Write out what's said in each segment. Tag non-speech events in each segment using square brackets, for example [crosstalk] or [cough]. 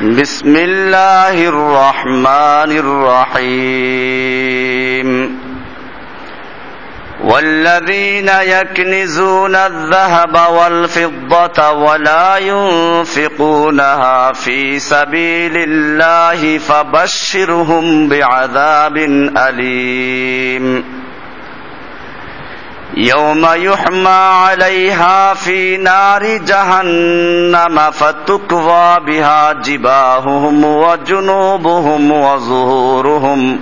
بسم الله الرحمن الرحيم. والذين يكنزون الذهب والفضة ولا ينفقونها في سبيل الله فبشرهم بعذاب أليم. يوم يحمى عليها في نار جهنم فتكوى بها جباههم وجنوبهم وظهورهم.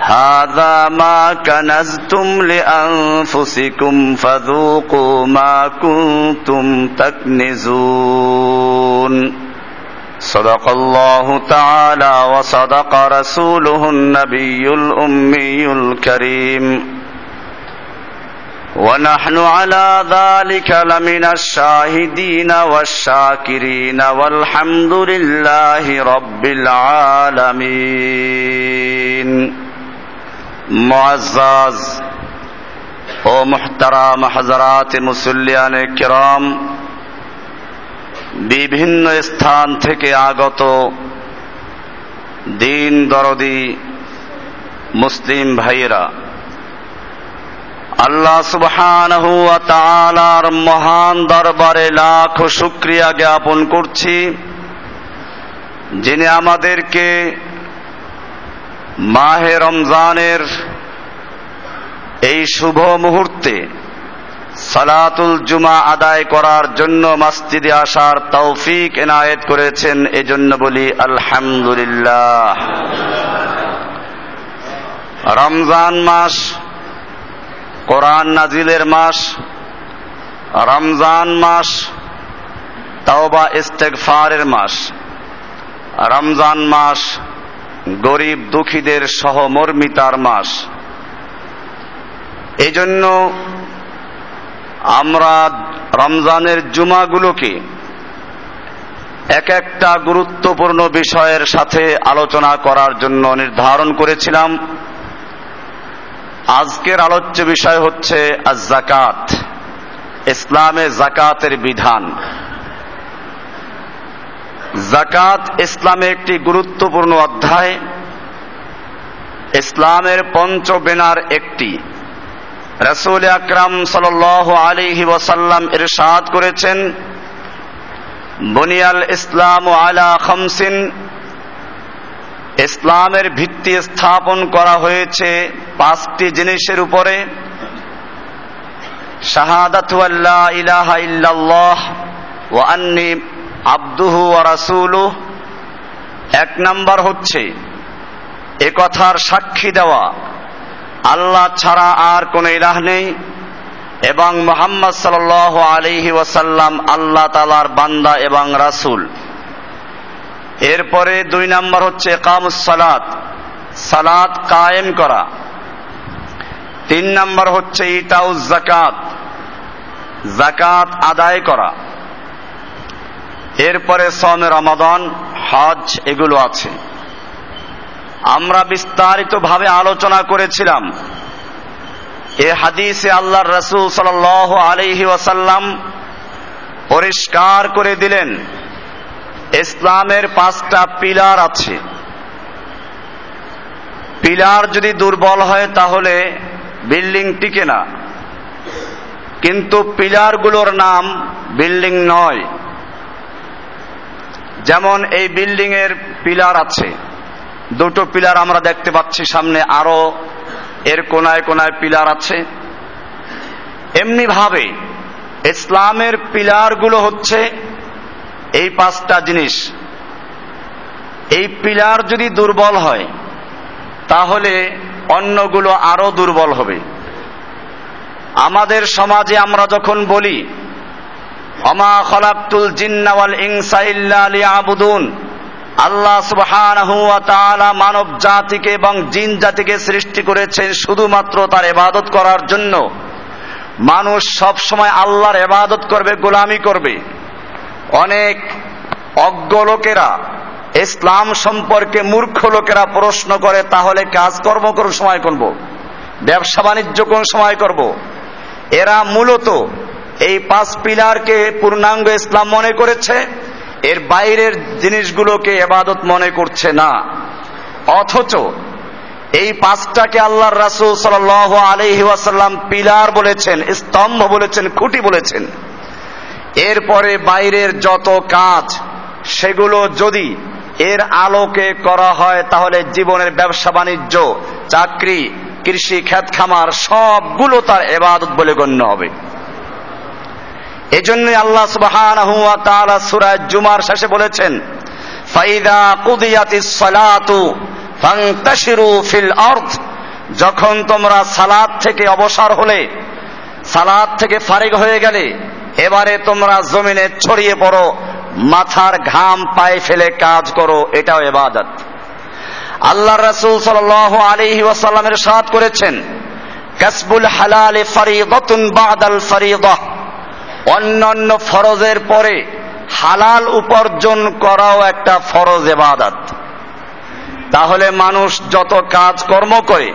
هذا ما كنزتم لأنفسكم فذوقوا ما كنتم تكنزون. صدق الله تعالى وصدق رسوله النبي الأمي الكريم. ونحن على ذلك لمن الشاهدين والشاكرين والحمد لله رب العالمين معزز ও মুহতারাম হাজারাত মুসল্লিয়ান কিরাম বিভিন্ন স্থান থেকে আগত দিন দরদি মুসলিম ভাইয়েরা আল্লাহ সুবহানাহু ওয়া মহান দরবারে লাখ শুক্রিয়া জ্ঞাপন করছি, যিনি আমাদেরকে মাহে রমজানের এই শুভ মুহূর্তে সালাতুল জুমা আদায় করার জন্য মসজিদে আসার তৌফিক এনায়েত করেছেন, এজন্য বলি আলহামদুলিল্লাহ। রমজান মাস কোরআন নাজিলের মাস, রমজান মাস, তাওবা ইস্তেগফারের মাস। রমজান মাস গরিব দুঃখীদের সহমর্মিতার মাস। এই জন্য আমরা রমজানের জুমাগুলোকে এক একটা গুরুত্বপূর্ণ বিষয়ের সাথে আলোচনা করার জন্য নির্ধারণ করেছিলাম। আজকের আলোচ্য বিষয় হচ্ছে জাকাত ইসলামে জাকাতের বিধান। জাকাত ইসলামে একটি গুরুত্বপূর্ণ অধ্যায়, ইসলামের পঞ্চবেনার একটি। রসুল আকরাম সাল আলিহি ওয়াসাল্লাম ইরশাদ করেছেন, বুনিয়াল ইসলাম আলা খমসিন ইসলামের ভিত্তি স্থাপন করা হয়েছে পাঁচটি জিনিসের উপরে। শাহাদাতু ইলাহা ইল্লাল্লাহ আন্নি আব্দুহু ওয়া এক নাম্বার হচ্ছে, এ কথার সাক্ষী দেওয়া। আল্লাহ ছাড়া আর কোন ইলাহ নেই এবং মোহাম্মদ সাল আলিহি ওয়াসাল্লাম আল্লাহ তালার বান্দা এবং রাসুল। এরপরে দুই নাম্বার হচ্ছে কামুস সালাত সালাত কায়েম করা। তিন নাম্বার হচ্ছে ইটাউজ জাকাত জাকাত আদায় করা। এরপরে সমে রমাদান, হজ, এগুলো আছে। আমরা বিস্তারিতভাবে আলোচনা করেছিলাম। এ হাদিসে আল্লাহর রসুল সাল আলহি ওয়াসাল্লাম পরিষ্কার করে দিলেন। ইসলামের পাঁচটা পিলার আছে। পিলার যদি দুর্বল হয় তাহলে বিল্ডিং টিকে না। কিন্তু পিলারগুলোর নাম বিল্ডিং নয়। যেমন এই বিল্ডিং এর পিলার আছে। দুটো পিলার আমরা দেখতে পাচ্ছি সামনে, আরও এর কোনায় কোনায় পিলার আছে। এমনি ভাবে ইসলামের পিলারগুলো হচ্ছে এই পাঁচটা জিনিস। এই পিলার যদি দুর্বল হয়, তাহলে অন্যগুলো আরও দুর্বল হবে। আমাদের সমাজে আমরা যখন বলি, অমা খলাক্তুল জিন্নাওয়াল ইনসা ইল্লা লিয়াবুদুন আল্লাহ সুবহানাহু ওয়া তাআলা মানব জাতিকে এবং জিন জাতিকে সৃষ্টি করেছেন শুধুমাত্র তার ইবাদত করার জন্য। মানুষ সব সময় আল্লাহর ইবাদত করবে, গোলামি করবে। অনেক অজ্ঞ লোকেরা, ইসলাম সম্পর্কে মূর্খ লোকেরা প্রশ্ন করে, তাহলে কাজকর্ম কোন সময় করব? ব্যবসা বাণিজ্য কোন সময় করব? এরা মূলত এই পাঁচ পিলারকে পূর্ণাঙ্গ ইসলাম মনে করেছে, এর বাইরের জিনিসগুলোকে এবাদত মনে করছে না। অথচ এই পাঁচটাকে আল্লাহর রাসূল সাল্লাল্লাহু আলাইহি ওয়াসাল্লাম পিলার বলেছেন, স্তম্ভ বলেছেন, খুঁটি বলেছেন। এরপরে বাইরের যত কাজ, সেগুলো যদি এর আলোকে করা হয়, তাহলে জীবনের ব্যবসা বাণিজ্য, চাকরি, কৃষি খ্যাত খামার সবগুলো তার এবাদত বলে গণ্য হবে। এজন্যই আল্লাহ সুবহানাহু ওয়া তাআলা জুমার শেষে বলেছেন, ফাইদা কুদিয়াতিস সালাতু ফান্তাশিরু ফিল আরদ। যখন তোমরা সালাত থেকে অবসর হলে, সালাত থেকে ফারিগ হয়ে গেলে এবারে তোমরা জমিনে ছড়িয়ে পড়ো, মাথার ঘাম পায়ে ফেলে কাজ করো, এটাও এবাদত। আল্লাহ রাসূল সাল্লাল্লাহু আলাইহি ওয়াসাল্লামের সাথ করেছেন, কাসবুল হালাল ফারিদাতুন বাদাল ফারিদাহ অন্যান্য ফরজের পরে হালাল উপার্জন করাও একটা ফরজ এবাদত। তাহলে মানুষ যত কাজ কর্ম করে,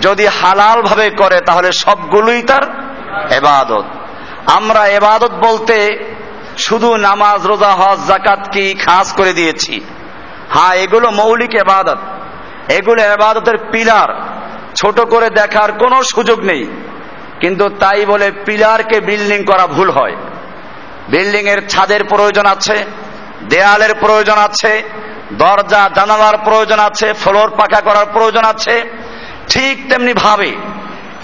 যদি হালাল ভাবে করে, তাহলে সবগুলোই তার এবাদত। আমরা এবাদত বলতে শুধু নামাজ, রোজা, হজ জাকাত কি খাস করে দিয়েছি। হ্যাঁ এগুলো মৌলিক এবাদত। এগুলো এবাদতের পিলার। ছোট করে দেখার কোনো সুযোগ নেই। কিন্তু তাই বলে পিলারকে বিল্ডিং করা ভুল হয়। বিল্ডিং এর ছাদের প্রয়োজন আছে, দেয়ালের প্রয়োজন আছে, দরজা, জানালার প্রয়োজন আছে, ফ্লোর পাকা করার প্রয়োজন আছে। ঠিক তেমনি ভাবে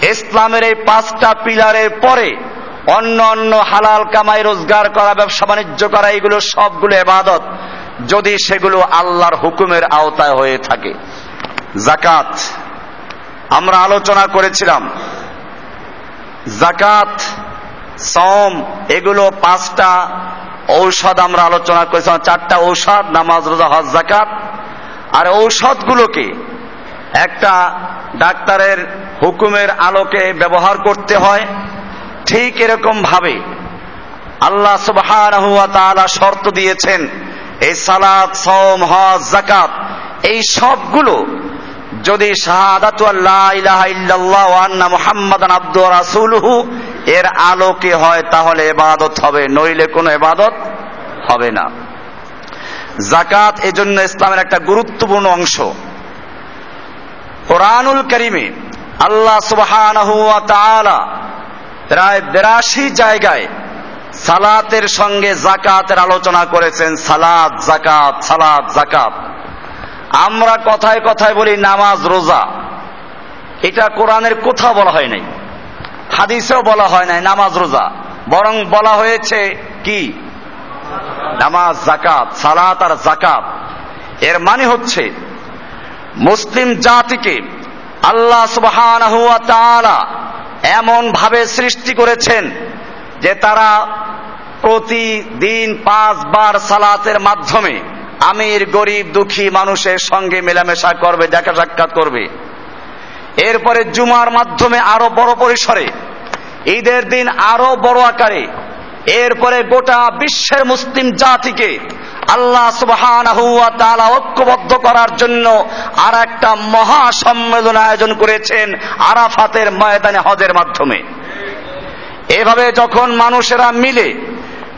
ইসলামের এই পাঁচটা পিলারের পরে অন্য অন্য হালাল কামাই, রোজগার করা, ব্যবসা বাণিজ্য করা, এগুলো সবগুলো এবাদত। যদি সেগুলো আল্লাহর হুকুমের আওতায় হয়ে থাকে। জাকাত আমরা আলোচনা করেছিলাম। জাকাত সম এগুলো পাঁচটা ঔষধ আমরা আলোচনা করেছিলাম। চারটা ঔষধ, নামাজ, রোজা, হজ জাকাত আর ঔষধগুলোকে একটা ডাক্তারের হুকুমের আলোকে ব্যবহার করতে হয়। ঠিক এরকম ভাবে আল্লাহ তাআলা শর্ত দিয়েছেন, এই সালাত সম হজ জাকাত এই সবগুলো যদি আবদু এর আলোকে হয় তাহলে এবাদত হবে, নইলে কোনো এবাদত হবে না। জাকাত এজন্য ইসলামের একটা গুরুত্বপূর্ণ অংশ। কোরআনুল করিমে আল্লাহ তাআলা প্রায় বিরাশি জায়গায় সালাতের সঙ্গে জাকাতের আলোচনা করেছেন সালাত জাকাত সালাত জাকাত। আমরা কথায় কথায় বলি নামাজ, রোজা। এটা কোরআনের কোথাও বলা হয় নাই। হাদিসেও বলা হয় নাই নামাজ, রোজা। বরং বলা হয়েছে কি? নামাজ, জাকাত, সালাত আর জাকাত। এর মানে হচ্ছে মুসলিম জাতিকে আল্লাহ তাআলা এমন ভাবে সৃষ্টি করেছেন যে তারা প্রতিদিন পাঁচবার সালাতের মাধ্যমে আমির, গরিব, দুঃখী মানুষের সঙ্গে মেলামেশা করবে, দেখা সাক্ষাৎ করবে। এরপরে জুমার মাধ্যমে আরও বড় পরিসরে, ঈদের দিন আরও বড় আকারে, এরপরে গোটা বিশ্বের মুসলিম জাতিকে আল্লাহ তাআলা ঐক্যবদ্ধ করার জন্য আর একটা মহা সম্মেলন আয়োজন করেছেন আরাফাতের ময়দানে হজের মাধ্যমে। এভাবে যখন মানুষেরা মিলে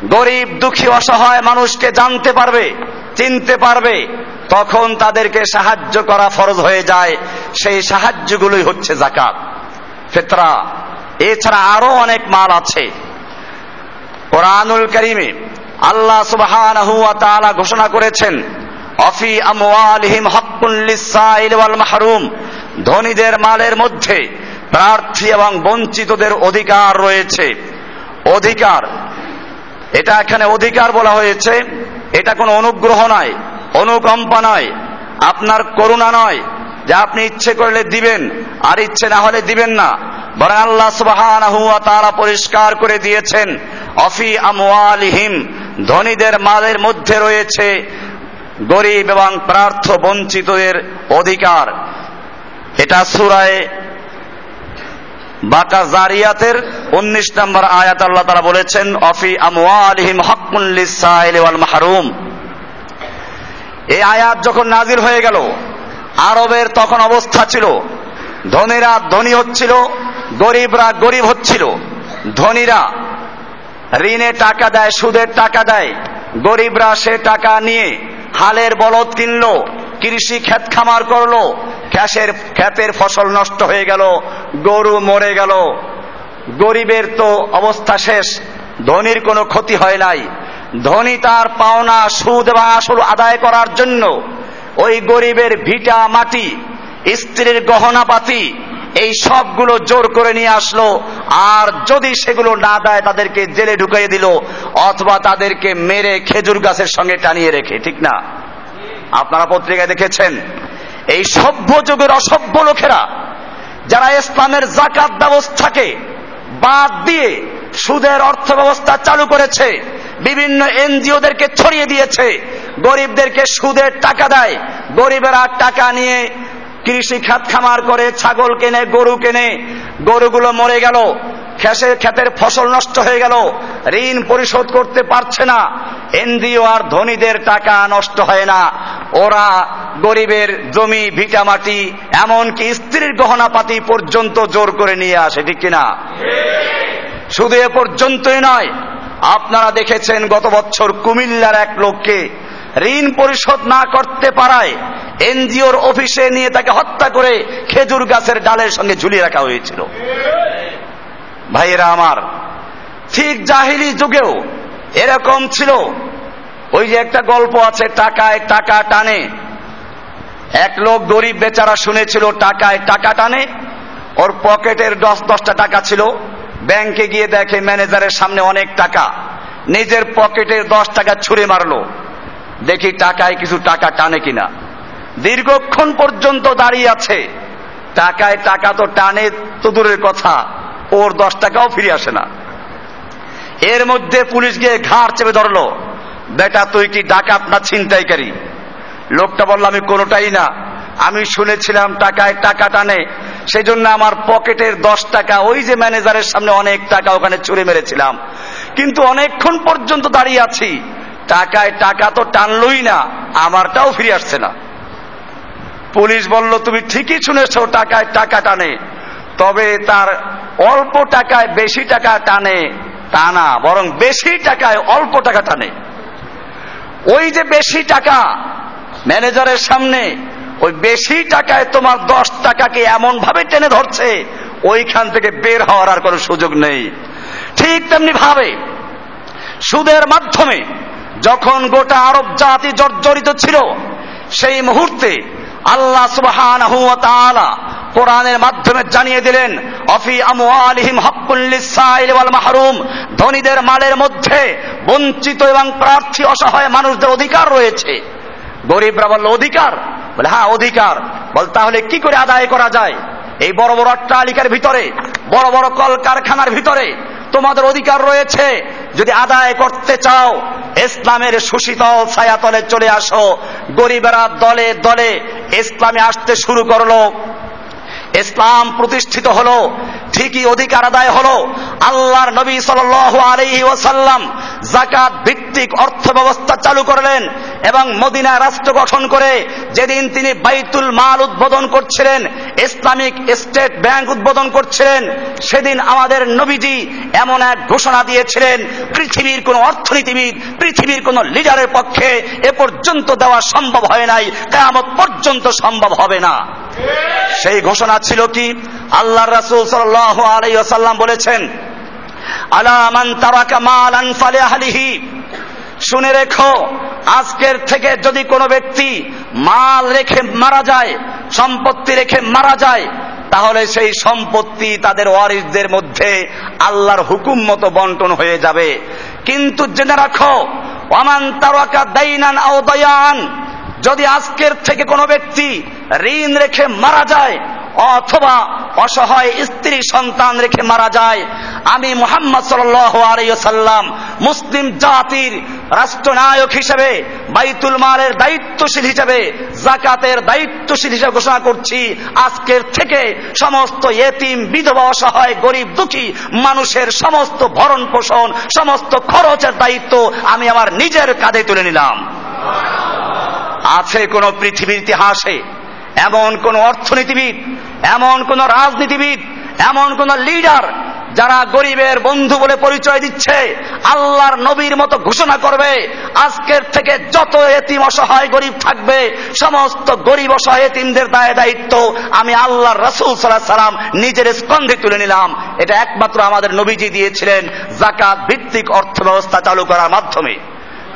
গরিব, দুঃখী, অসহায় মানুষকে জানতে পারবে, চিনতে পারবে, তখন তাদেরকে সাহায্য করা ফরজ হয়ে যায়। সেই সাহায্যগুলোই হচ্ছে জাকাত ফেতরা। এছাড়া আরও অনেক মাল আছে। কোরআনুল করিমে আল্লাহ তাআলা ঘোষণা করেছেন, অফি আমওয়ালিহিম হাক্কুন লিসাইল ওয়াল মাহরুম ধনীদের মালের মধ্যে প্রার্থী এবং বঞ্চিতদের অধিকার রয়েছে। অধিকার, এটা এখানে অধিকার বলা হয়েছে, এটা কোনো অনুগ্রহ নয়, অনুকম্পা নয়, আপনার করুণা নয়, যে আপনি ইচ্ছে করলে দিবেন, আর ইচ্ছে না হলে দিবেন না। বরং আল্লাহ ওয়া তাআলা পরিষ্কার করে দিয়েছেন, অফি আমওয়ালিহিম ধনীদের মালের মধ্যে রয়েছে গরিব এবং প্রার্থ বঞ্চিতদের অধিকার। এটা সুরায় বাকা জারিয়াতের উনিশ নম্বর আয়াত আল্লাহ তারা বলেছেন, অফি হাক্কুন লিসাইল ওয়াল মাহরুম। এই আয়াত যখন নাজিল হয়ে গেল, আরবের তখন অবস্থা ছিল, ধনীরা ধনী হচ্ছিল, গরিবরা গরিব হচ্ছিল, ধনীরা ঋণে টাকা দেয়, সুদের টাকা দেয়। গরিবরা সে টাকা নিয়ে হালের বলদ কিনলো, কৃষি ক্ষেত খামার করল ক্যাশের ক্ষেতের ফসল নষ্ট হয়ে গেল, গরু মরে গেল। গরিবের তো অবস্থা শেষ, ধনির কোনো ক্ষতি হয় নাই। ধনী তার পাওনা, সুদ এবং আসল আদায় করার জন্য ওই গরিবের ভিটা, মাটি, স্ত্রীর গহনাপাতি এই সবগুলো জোর করে নিয়ে আসলো। আর যদি সেগুলো না দেয়, তাদেরকে জেলে ঢুকিয়ে দিল, অথবা তাদেরকে মেরে খেজুর গাছের সঙ্গে টানিয়ে রেখে, ঠিক না? আপনারা পত্রিকায় দেখেছেন, এই সভ্য যুগের অসভ্য লোকেরা, যারা ইসলামের জাকাত ব্যবস্থাকে বাদ দিয়ে সুদের অর্থ ব্যবস্থা চালু করেছে, বিভিন্ন এনজিওদেরকে ছড়িয়ে দিয়েছে, গরিবদেরকে সুদের টাকা দেয়, গরিবেরা টাকা নিয়ে কৃষি খাত খামার করে ছাগল কেনে, গরু কেনে, গরুগুলো মরে গেল, খেসে, ক্ষেতের ফসল নষ্ট হয়ে গেল, ঋণ পরিশোধ করতে পারছে না, এনজিও আর ধনীদের টাকা নষ্ট হয় না, ওরা গরিবের জমি ভিটামাটি এমনকি স্ত্রীর গহনাপাতি পর্যন্ত জোর করে নিয়ে আসে, ঠিক কিনা? শুধু এ পর্যন্তই নয়, আপনারা দেখেছেন গত বছর কুমিল্লার এক লোককে ঋণ পরিশোধ না করতে পারায় এনজিওর অফিসে নিয়ে তাকে হত্যা করে খেজুর গাছের ডালের সঙ্গে ঝুলিয়ে রাখা হয়েছিল। ভাইয়েরা আমার, ঠিক জাহিলি যুগেও এরকম ছিল। ওই যে একটা গল্প আছে, টাকায় টাকা টানে। এক লোক গরিব বেচারা শুনেছিল, টাকায় টাকা টানে। ওর পকেটের দশ, দশটা টাকা ছিল। ব্যাংকে গিয়ে দেখে ম্যানেজারের সামনে অনেক টাকা। নিজের পকেটের দশ টাকা ছুঁড়ে মারলো। দেখি টাকায় কিছু টাকা টানে কিনা। দীর্ঘক্ষণ পর্যন্ত দাঁড়িয়ে আছে। টাকায় টাকা তো টানে তো দূরের কথা। ওর দশ টাকাও ফিরে আসে না। এর মধ্যে পুলিশ গিয়ে ঘাড় চেপে ধরলো। বেটা, তুই কি ডাকাত না ছিনতাইকারী? লোকটা বলল, আমি কোনোটাই না। আমি শুনেছিলাম টাকায় টাকা টানে। সেই জন্য আমার পকেটের দশ টাকা, ওই যে ম্যানেজারের সামনে অনেক টাকা ওখানে চুরে মেরেছিলাম। কিন্তু অনেকক্ষণ পর্যন্ত দাঁড়িয়ে আছি। টাকায় টাকা তো টানলই না, আমারটাও ফিরে আসছে না। পুলিশ বলল, তুমি ঠিকই শুনেছ, টাকায় টাকা টানে। তবে তার অল্প টাকায় বেশি টাকা টানে তা না, বরং বেশি টাকায় অল্প টাকা টানে। ওই যে বেশি টাকা ম্যানেজারের সামনে, ওই বেশি টাকায় তোমার দশ টাকাকে এমন ভাবে টেনে ধরছে, ওইখান থেকে বের হওয়ার আর কোনো সুযোগ নেই। ঠিক তেমনি ভাবে সুদের মাধ্যমে যখন গোটা আরব জাতি জর্জরিত ছিল, সেই মুহূর্তে আল্লাহ সুবহান কোরআনের মাধ্যমে জানিয়ে দিলেন, অফি লিসাইল ওয়াল মাহরুম। ধনীদের মালের মধ্যে বঞ্চিত এবং প্রার্থী অসহায় মানুষদের অধিকার রয়েছে। গরিবরা বলল, অধিকার? বলে হ্যাঁ অধিকার। বল, তাহলে কি করে আদায় করা যায়? এই বড় বড় অট্টালিকার ভিতরে, বড় বড় কলকারখানার ভিতরে তোমাদের অধিকার রয়েছে। যদি আদায় করতে চাও, ইসলামের সুশীতল ছায়াতলে চলে আসো। গরিবেরা দলে দলে ইসলামে আসতে শুরু করল। ইসলাম প্রতিষ্ঠিত হলো, ঠিকই অধিকার আদায় হলো। আল্লাহর নবী সাল আলহি ওসাল্লাম জাকাত ভিত্তিক অর্থ ব্যবস্থা চালু করলেন এবং মদিনা রাষ্ট্র গঠন করে যেদিন তিনি বাইতুল মাল উদ্বোধন করছিলেন, ইসলামিক স্টেট ব্যাংক উদ্বোধন করছিলেন, সেদিন আমাদের নবীজি এমন এক ঘোষণা দিয়েছিলেন, পৃথিবীর কোন অর্থনীতিবিদ, পৃথিবীর কোন লিডারের পক্ষে এ পর্যন্ত দেওয়া সম্ভব হয় নাই, কেয়ামত পর্যন্ত সম্ভব হবে না। সেই ঘোষণা ছিল কি? আল্লাহ রাসূল আলাইহি ওয়াসাল্লাম বলেছেন, আলা মান তারাকা মালান ফালিআহলিহি শুনে রেখো, আজকের থেকে যদি কোনো ব্যক্তি মাল রেখে মারা যায়, সম্পত্তি রেখে মারা যায়, তাহলে সেই সম্পত্তি তাদের ওয়ারিসদের মধ্যে আল্লাহর হুকুম মতো বন্টন হয়ে যাবে। কিন্তু জেনে রাখো, ওয়ামান তারাকা দাইনান আও দায়ান, যদি আজকের থেকে কোনো ব্যক্তি ঋণ রেখে মারা যায় অথবা অসহায় স্ত্রী সন্তান রেখে মারা যায়। আমি মোহাম্মদ সাল্লাম মুসলিম জাতির রাষ্ট্রনায়ক হিসেবে, বাইতুল মালের দায়িত্বশীল হিসেবে জাকাতের দায়িত্বশীল হিসেবে ঘোষণা করছি। আজকের থেকে সমস্ত এতিম বিধবা, অসহায়, গরিব, দুঃখী মানুষের সমস্ত ভরণ পোষণ, সমস্ত খরচের দায়িত্ব আমি আমার নিজের কাঁধে তুলে নিলাম। আছে কোন পৃথিবীর ইতিহাসে এমন কোন অর্থনীতিবিদ, এমন কোন রাজনীতিবিদ, এমন কোন লিডার যারা গরিবের বন্ধু বলে পরিচয় দিচ্ছে, আল্লাহর নবীর মতো ঘোষণা করবে, আজকের থেকে যত এতিম অসহায় গরিব থাকবে, সমস্ত গরিব অসহায় এতিমদের দায় দায়িত্ব আমি আল্লাহর রসুল সাল্লাহ সাল্লাম নিজের স্কন্ধে তুলে নিলাম। এটা একমাত্র আমাদের নবীজি দিয়েছিলেন জাকাত ভিত্তিক অর্থ ব্যবস্থা চালু করার মাধ্যমে।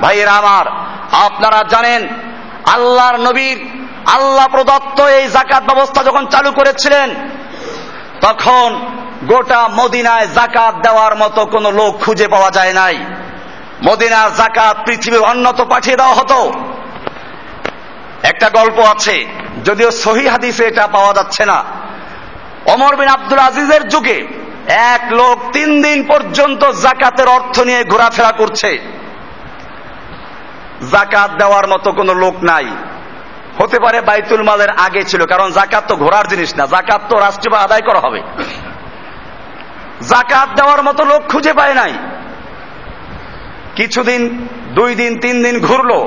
ভাইয়েরা আমার, আপনারা জানেন, আল্লাহর নবীর আল্লাহ প্রদত্ত এই জাকাত ব্যবস্থা যখন চালু করেছিলেন, তখন গোটা মদিনায় জাকাত দেওয়ার মতো কোন লোক খুঁজে পাওয়া যায় নাই। মদিনার জাকাত পৃথিবীর অন্যত পাঠিয়ে দেওয়া হতো। একটা গল্প আছে, যদিও সহি হাদিসে এটা পাওয়া যাচ্ছে না। অমর বিন আব্দুল আজিজের যুগে এক লোক তিন দিন পর্যন্ত জাকাতের অর্থ নিয়ে ঘোরাফেরা করছে। জাকাত দেওয়ার মতো কোনো লোক নাই। হতে পারে বাইতুল মালের আগে ছিল, কারণ জাকাত তো ঘোরার জিনিস না জাকাত তো রাষ্ট্রীয় আদায় করা হবে। জাকাত দেওয়ার মতো লোক খুঁজে পায় নাই। কিছুদিন, দুই দিন, তিন দিন ঘুরলো,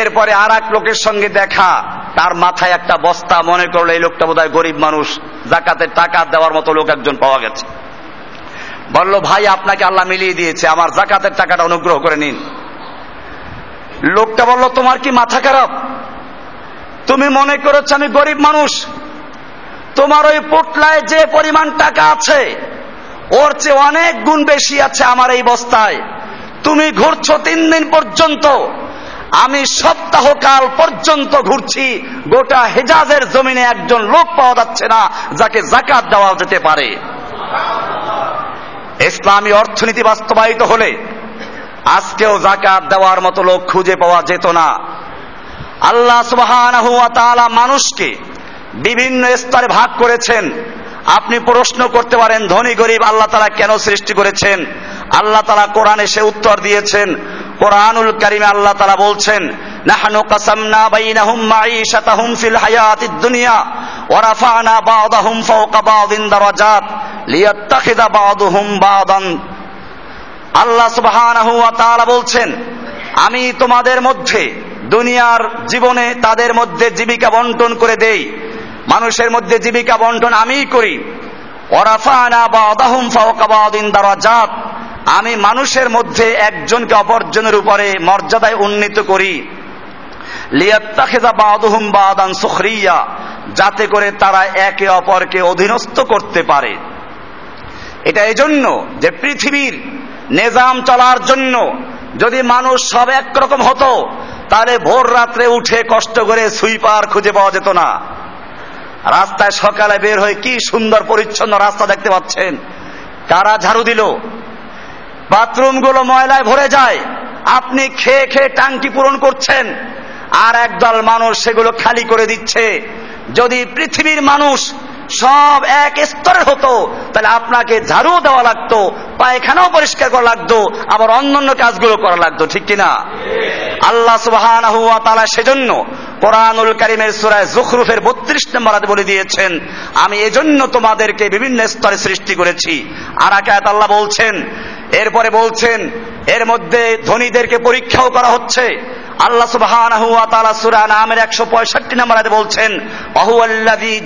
এরপরে আর এক লোকের সঙ্গে দেখা, তার মাথায় একটা বস্তা, মনে করল এই লোকটা বোধহয় গরিব মানুষ জাকাতের টাকা দেওয়ার মতো লোক একজন পাওয়া গেছে। বলল, ভাই, আপনাকে আল্লাহ মিলিয়ে দিয়েছে, আমার জাকাতের টাকাটা অনুগ্রহ করে নিন। লোকটা বলল, তোমার কি মাথা খারাপ? তুমি মনে করেছ আমি গরিব মানুষ। তোমার ওই পোটলায় যে পরিমাণ টাকা আছে, ওর চেয়ে অনেক গুণ বেশি আছে আমার এই বস্তায়। তুমি ঘুরছো তিন দিন পর্যন্ত, আমি সপ্তাহকাল পর্যন্ত ঘুরছি, গোটা হেজাজের জমিনে একজন লোক পাওয়া যাচ্ছে না যাকে জাকাত দেওয়া যেতে পারে। ইসলামী অর্থনীতি বাস্তবায়িত হলে আজকেও জাকাত দেওয়ার মতো লোক খুঁজে পাওয়া যেত না। আল্লাহ সুবহানাহু তাআলা মানুষকে বিভিন্ন স্তরে ভাগ করেছেন। আপনি প্রশ্ন করতে পারেন, ধনী গরিব আল্লাহ তারা কেন সৃষ্টি করেছেন? আল্লাহ তারা কোরআনে সে উত্তর দিয়েছেন। কোরআনুল কারিমে আল্লাহ তারা বলছেন, নাহনু কাসামনা বাইনাহুম মাঈশাতাহুম ফিল হায়াতিদ দুনিয়া ওয়া রাফা'না বা'দাহুম ফাওকা বা'দিন দারাজাত লিয়াত্তাখিযা বা'দুহুম বা'দান। আল্লাহ সুবহানাহু ওয়া তাআলা বলছেন, আমি তোমাদের মধ্যে দুনিয়ার জীবনে তাদের মধ্যে জীবিকা বন্টন করে দেই। মানুষের মধ্যে জীবিকা বন্টন আমিই করি। বা আমি মানুষের মধ্যে একজনকে অপরজনের উপরে মর্যাদায় উন্নীত করি। বাদান সুখরিয়া। যাতে করে তারা একে অপরকে অধীনস্থ করতে পারে। এটা এজন্য যে পৃথিবীর নিজাম চলার জন্য যদি মানুষ সব একরকম হতো তাহলে ভোর রাত্রে উঠে কষ্ট করে সুইপার খুঁজে পাওয়া যেত না। রাস্তায় সকালে বের হয়ে কি সুন্দর পরিচ্ছন্ন রাস্তা দেখতে পাচ্ছেন। কারা ঝাড়ু দিল? বাথরুমগুলো ময়লায় ভরে যায়। আপনি খেয়ে খেয়ে টাঙ্কি পূরণ করছেন। আর একদল মানুষ সেগুলো খালি করে দিচ্ছে। যদি পৃথিবীর মানুষ সব এক স্তরের হতো। তাহলে আপনাকে ঝাড়ু দেওয়া লাগতো, পায়খানাও পরিষ্কার করা লাগতো, আবার অন্যান্য কাজগুলো করা লাগতো, ঠিক কিনা? আল্লাহ তাআলা সেজন্য কোরআনুল করিমের সুরায় জুখরুফের 32 নম্বর বলে দিয়েছেন, আমি এজন্য তোমাদেরকে বিভিন্ন স্তরে সৃষ্টি করেছি। আর আল্লাহ বলছেন এরপরে বলছেন, এর মধ্যে ধনীদেরকে পরীক্ষাও করা হচ্ছে। আল্লাহ সুবহানাহু ওয়া তাআলা সূরা নামের 165 নম্বর আয়াতে বলছেন ওহু আল্লাযী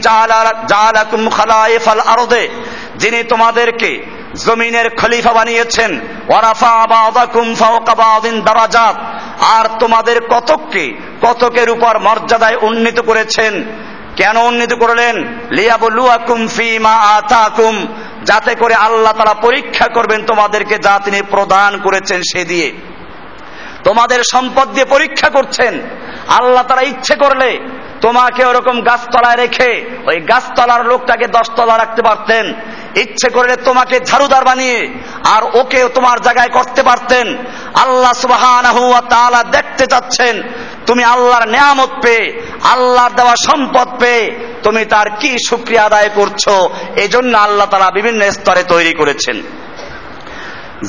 আরদে যিনি তোমাদেরকে জমিনের খলিফা বানিয়েছেন, ওয়ারাফা বাদাকুম ফাওকা বাদিন দারাজাত আর তোমাদের কতককে, কতকের উপর মর্যাদায় উন্নীত করেছেন। কেন উন্নীত করলেন? লিয়াবলুয়াকুম ফিমা আতাকুম যাতে করে আল্লাহ তারা পরীক্ষা করবেন তোমাদেরকে যা তিনি প্রদান করেছেন সে দিয়ে। তোমাদের সম্পদ দিয়ে পরীক্ষা করছেন। আল্লাহ তারা ইচ্ছে করলে তোমাকে ওরকম গাছতলায় রেখে ওই গাছতলার লোকটাকে দশতলা রাখতে পারতেন। ইচ্ছে করলে তোমাকে ঝাড়ুদার বানিয়ে আর ওকে তোমার জায়গায় করতে পারতেন। আল্লাহ তাআলা দেখতে চাচ্ছেন, তুমি আল্লাহর নিয়ামত পেয়ে, আল্লাহর দেওয়া সম্পদ পেয়ে তুমি তার কি সুক্রিয়া আদায় করছ? এই জন্য আল্লাহ তারা বিভিন্ন স্তরে তৈরি করেছেন।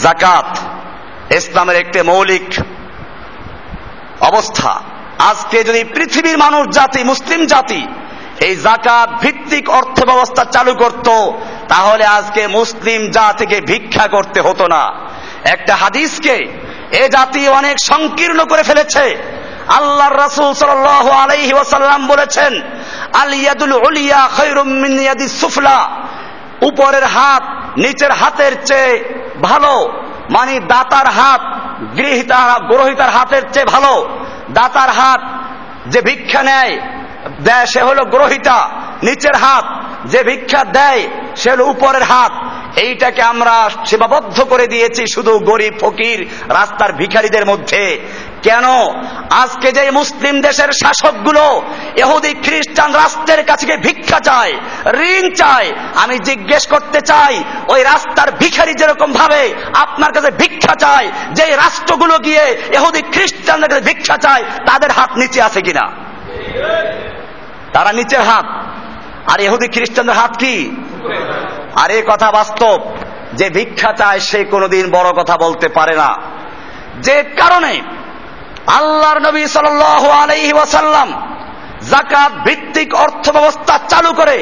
জাকাত ইসলামের একটি মৌলিক অবস্থা। আজকে যদি পৃথিবীর মানুষ জাতি, মুসলিম জাতি এই জাকাত ভিত্তিক অর্থ ব্যবস্থা চালু করত তাহলে আজকে মুসলিম জাতিকে ভিক্ষা করতে হতো না। একটা হাদিসকে এ জাতি অনেক সংকীর্ণ করে ফেলেছে। আল্লাহর রাসূল সাল্লাল্লাহু আলাইহি ওয়াসাল্লাম বলেছেন, আল ইয়াদুল উলিয়া খায়রুম মিন ইয়াদিস সুফলা। উপরের হাত নিচের হাতের চেয়ে ভালো মানে দাতার হাত গৃহিতা গ্রহিতার হাতের চেয়ে ভালো। দাতার হাত যে ভিক্ষা নেয়, সে হলো গ্রহিতা। নিচের হাত যে ভিক্ষা দেয়, সে উপরের হাত। এইটাকে আমরা সীমাবদ্ধ করে দিয়েছি শুধু গরিব, ফকির, রাস্তার ভিখারীদের মধ্যে। কেন? আজকে যে মুসলিম দেশের শাসকগুলো এহুদি খ্রিস্টান রাষ্ট্রের কাছে ভিক্ষা চায়, ঋণ চায়, আমি জিজ্ঞেস করতে চাই, ওই রাস্তার ভিখারি যেরকম ভাবে আপনার কাছে ভিক্ষা চায় যে রাষ্ট্রগুলো গিয়ে এহুদি খ্রিস্টানদের কাছে ভিক্ষা চায়, তাদের হাত নিচে আছে কিনা? তারা নিচের হাত। আর এহুদি খ্রিস্টানদের হাত কি? আর এ কথা বাস্তব, যে ভিক্ষা চায় সে কোনোদিন বড় কথা বলতে পারে না। যে কারণে আল্লাহর নবী সাল আলাইহি ওয়াসাল্লাম জাকাত ভিত্তিক অর্থ ব্যবস্থা চালু করে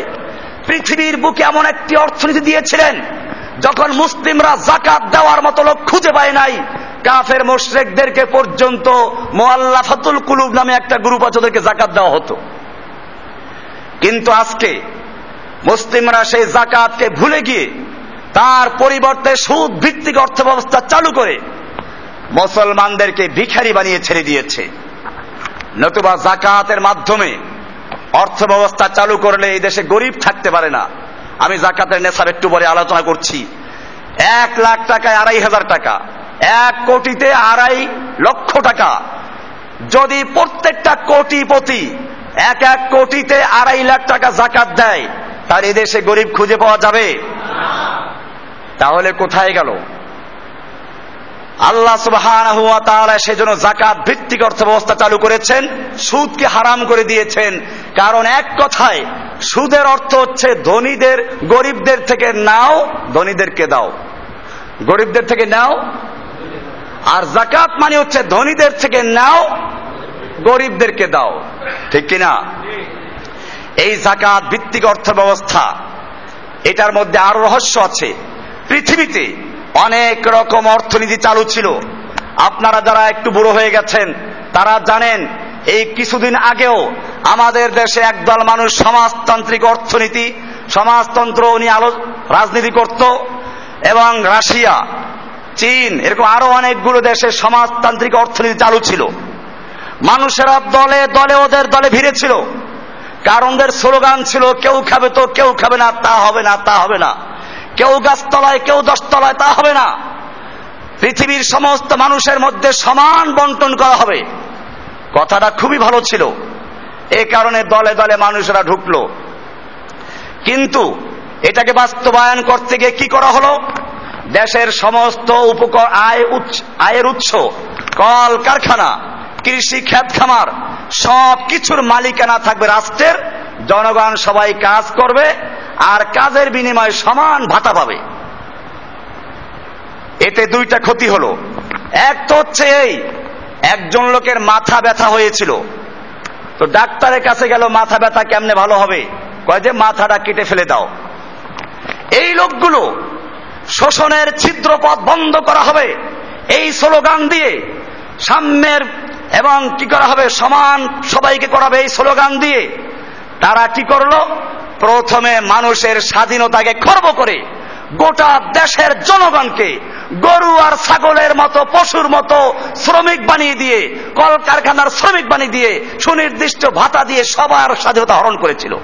পৃথিবীর বুকে এমন একটি অর্থনীতি দিয়েছিলেন, যখন মুসলিমরা জাকাত দেওয়ার মতো লোক খুঁজে পায় নাই। কাফের মোশরেকদেরকে পর্যন্ত মোয়াল্লাফাতুল কুলুব নামে একটা গ্রুপ আছে, ওদেরকে জাকাত দেওয়া হতো। কিন্তু আজকে মুসলিমরা সেই জাকাতকে ভুলে গিয়ে তার পরিবর্তে সুদ ভিত্তিক অর্থ ব্যবস্থা চালু করে মুসলমানদেরকে ভিখারি বানিয়ে ছেড়ে দিয়েছে। নতুবা জাকাতের মাধ্যমে অর্থ ব্যবস্থা চালু করলে এই দেশে গরিব থাকতে পারে না। আমি জাকাতের নেশার একটু পরে আলোচনা করছি। এক লাখ টাকায় আড়াই হাজার টাকা, এক কোটিতে আড়াই লক্ষ টাকা। যদি প্রত্যেকটা কোটিপতি এক এক কোটিতে আড়াই লাখ টাকা জাকাত দেয়। তার এদেশে গরিব খুঁজে পাওয়া যাবে? তাহলে কোথায় গেল? আল্লাহ তাআলা সেজন্য জাকাত ভিত্তিক অর্থ ব্যবস্থা চালু করেছেন, সুদকে হারাম করে দিয়েছেন। কারণ এক কথায়, সুদের অর্থ হচ্ছে ধনীদের, গরিবদের থেকে নাও, ধনীদেরকে দাও। গরিবদের থেকে নাও, আর জাকাত মানে হচ্ছে ধনীদের থেকে নাও গরিবদেরকে দাও। ঠিক কিনা? এই জাকাত ভিত্তিক অর্থ ব্যবস্থা এটার মধ্যে আরও রহস্য আছে। পৃথিবীতে অনেক রকম অর্থনীতি চালু ছিল। আপনারা যারা একটু বুড়ো হয়ে গেছেন, তারা জানেন, এই কিছুদিন আগেও আমাদের দেশে একদল মানুষ সমাজতান্ত্রিক অর্থনীতি, সমাজতন্ত্র উনি আলো, রাজনীতি করত এবং রাশিয়া, চীন, এরকম আরও অনেকগুলো দেশে সমাজতান্ত্রিক অর্থনীতি চালু ছিল। মানুষেরা দলে দলে ওদের দলে ভিড়েছিল। কারণদের স্লোগান ছিল, কেউ খাবে তো কেউ খাবে না, তা হবে না, তা হবে না। কেউ গাছতলায়, কেউ দশতলায়, তা হবে না। পৃথিবীর সমস্ত মানুষের মধ্যে সমান বন্টন করা হবে। কথাটা খুবই ভালো ছিল। এ কারণে দলে দলে মানুষেরা ঢুকলো। কিন্তু এটাকে বাস্তবায়ন করতে গিয়ে কি করা হলো? দেশের সমস্ত উপকর আয় আয়ের উৎস কল কারখানা কৃষি খ্যাত খামার, সব কিছুর মালিকানা থাকবে রাষ্ট্রের। জনগণ সবাই কাজ করবে আর কাজের বিনিময়ে সমান ভাতা পাবে। এতে দুইটা ক্ষতি হলো। এক তো হচ্ছে এই, একজন লোকের মাথা ব্যথা হয়েছিল। তো ডাক্তারের কাছে গেল, মাথা ব্যথা কেমনে ভালো হবে? কয় যে, মাথাটা কেটে ফেলে দাও। এই লোকগুলো শোষণের ছিদ্রপথ বন্ধ করা হবে। এই স্লোগান দিয়ে সাম্যের এবং কি করা হবে? সমান সবাইকে করাবে এই স্লোগান দিয়ে। তারা কি করল? প্রথমে মানুষের স্বাধীনতাকে খর্ব করে গোটা দেশের জনগণকে গরু আর ছাগলের মতো, পশুর মতো শ্রমিক বানিয়ে দিয়ে, কলকারখানার শ্রমিক বানিয়ে দিয়ে, সুনির্দিষ্ট ভাতা দিয়ে সবার স্বাধীনতা হরণ করেছিল।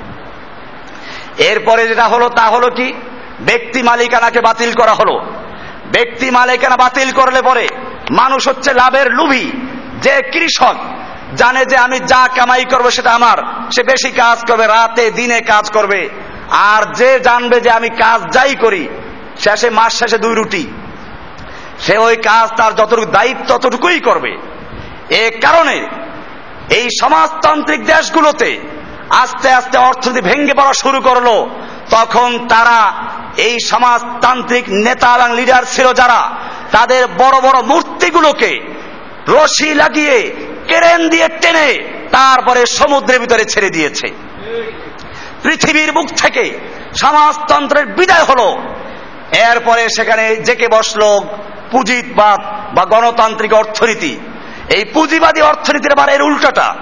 এরপরে যেটা হলো, তা হলো কি? ব্যক্তি মালিকানাকে বাতিল করা হলো। ব্যক্তি মালিকানা বাতিল করলে পরে মানুষ হচ্ছে লাভের লুভি। যে কৃষক জানে যে আমি যা কামাই করব সেটা আমার, সে বেশি কাজ করবে, রাতে, দিনে কাজ করবে। আর যে জানবে যে আমি কাজ যাই করি, শেষে, মাস শেষে দুই রুটি। সে ওই কাজ তার যতটুকু দায়িত্ব ততটুকুই করবে। এ কারণে এই সমাজতান্ত্রিক দেশগুলোতে আস্তে আস্তে অর্থনীতি ভেঙে পড়া শুরু করল। তখন তারা এই সমাজতান্ত্রিক নেতা এবং লিডার ছিল যারা, তাদের বড় বড় মূর্তিগুলোকে রশি লাগিয়ে কেরেন দিয়ে টেনে তারপরে সমুদ্রের ভিতরে ছেড়ে দিয়েছে। পৃথিবীর মুখ থেকে সমাজতন্ত্রের বিদায় হলো। এরপরে সেখানে জেকে বসল পুঁজিবাদ বা গণতান্ত্রিক অর্থনীতি। এই পুঁজিবাদী অর্থনীতির আবার এর উল্টাটা।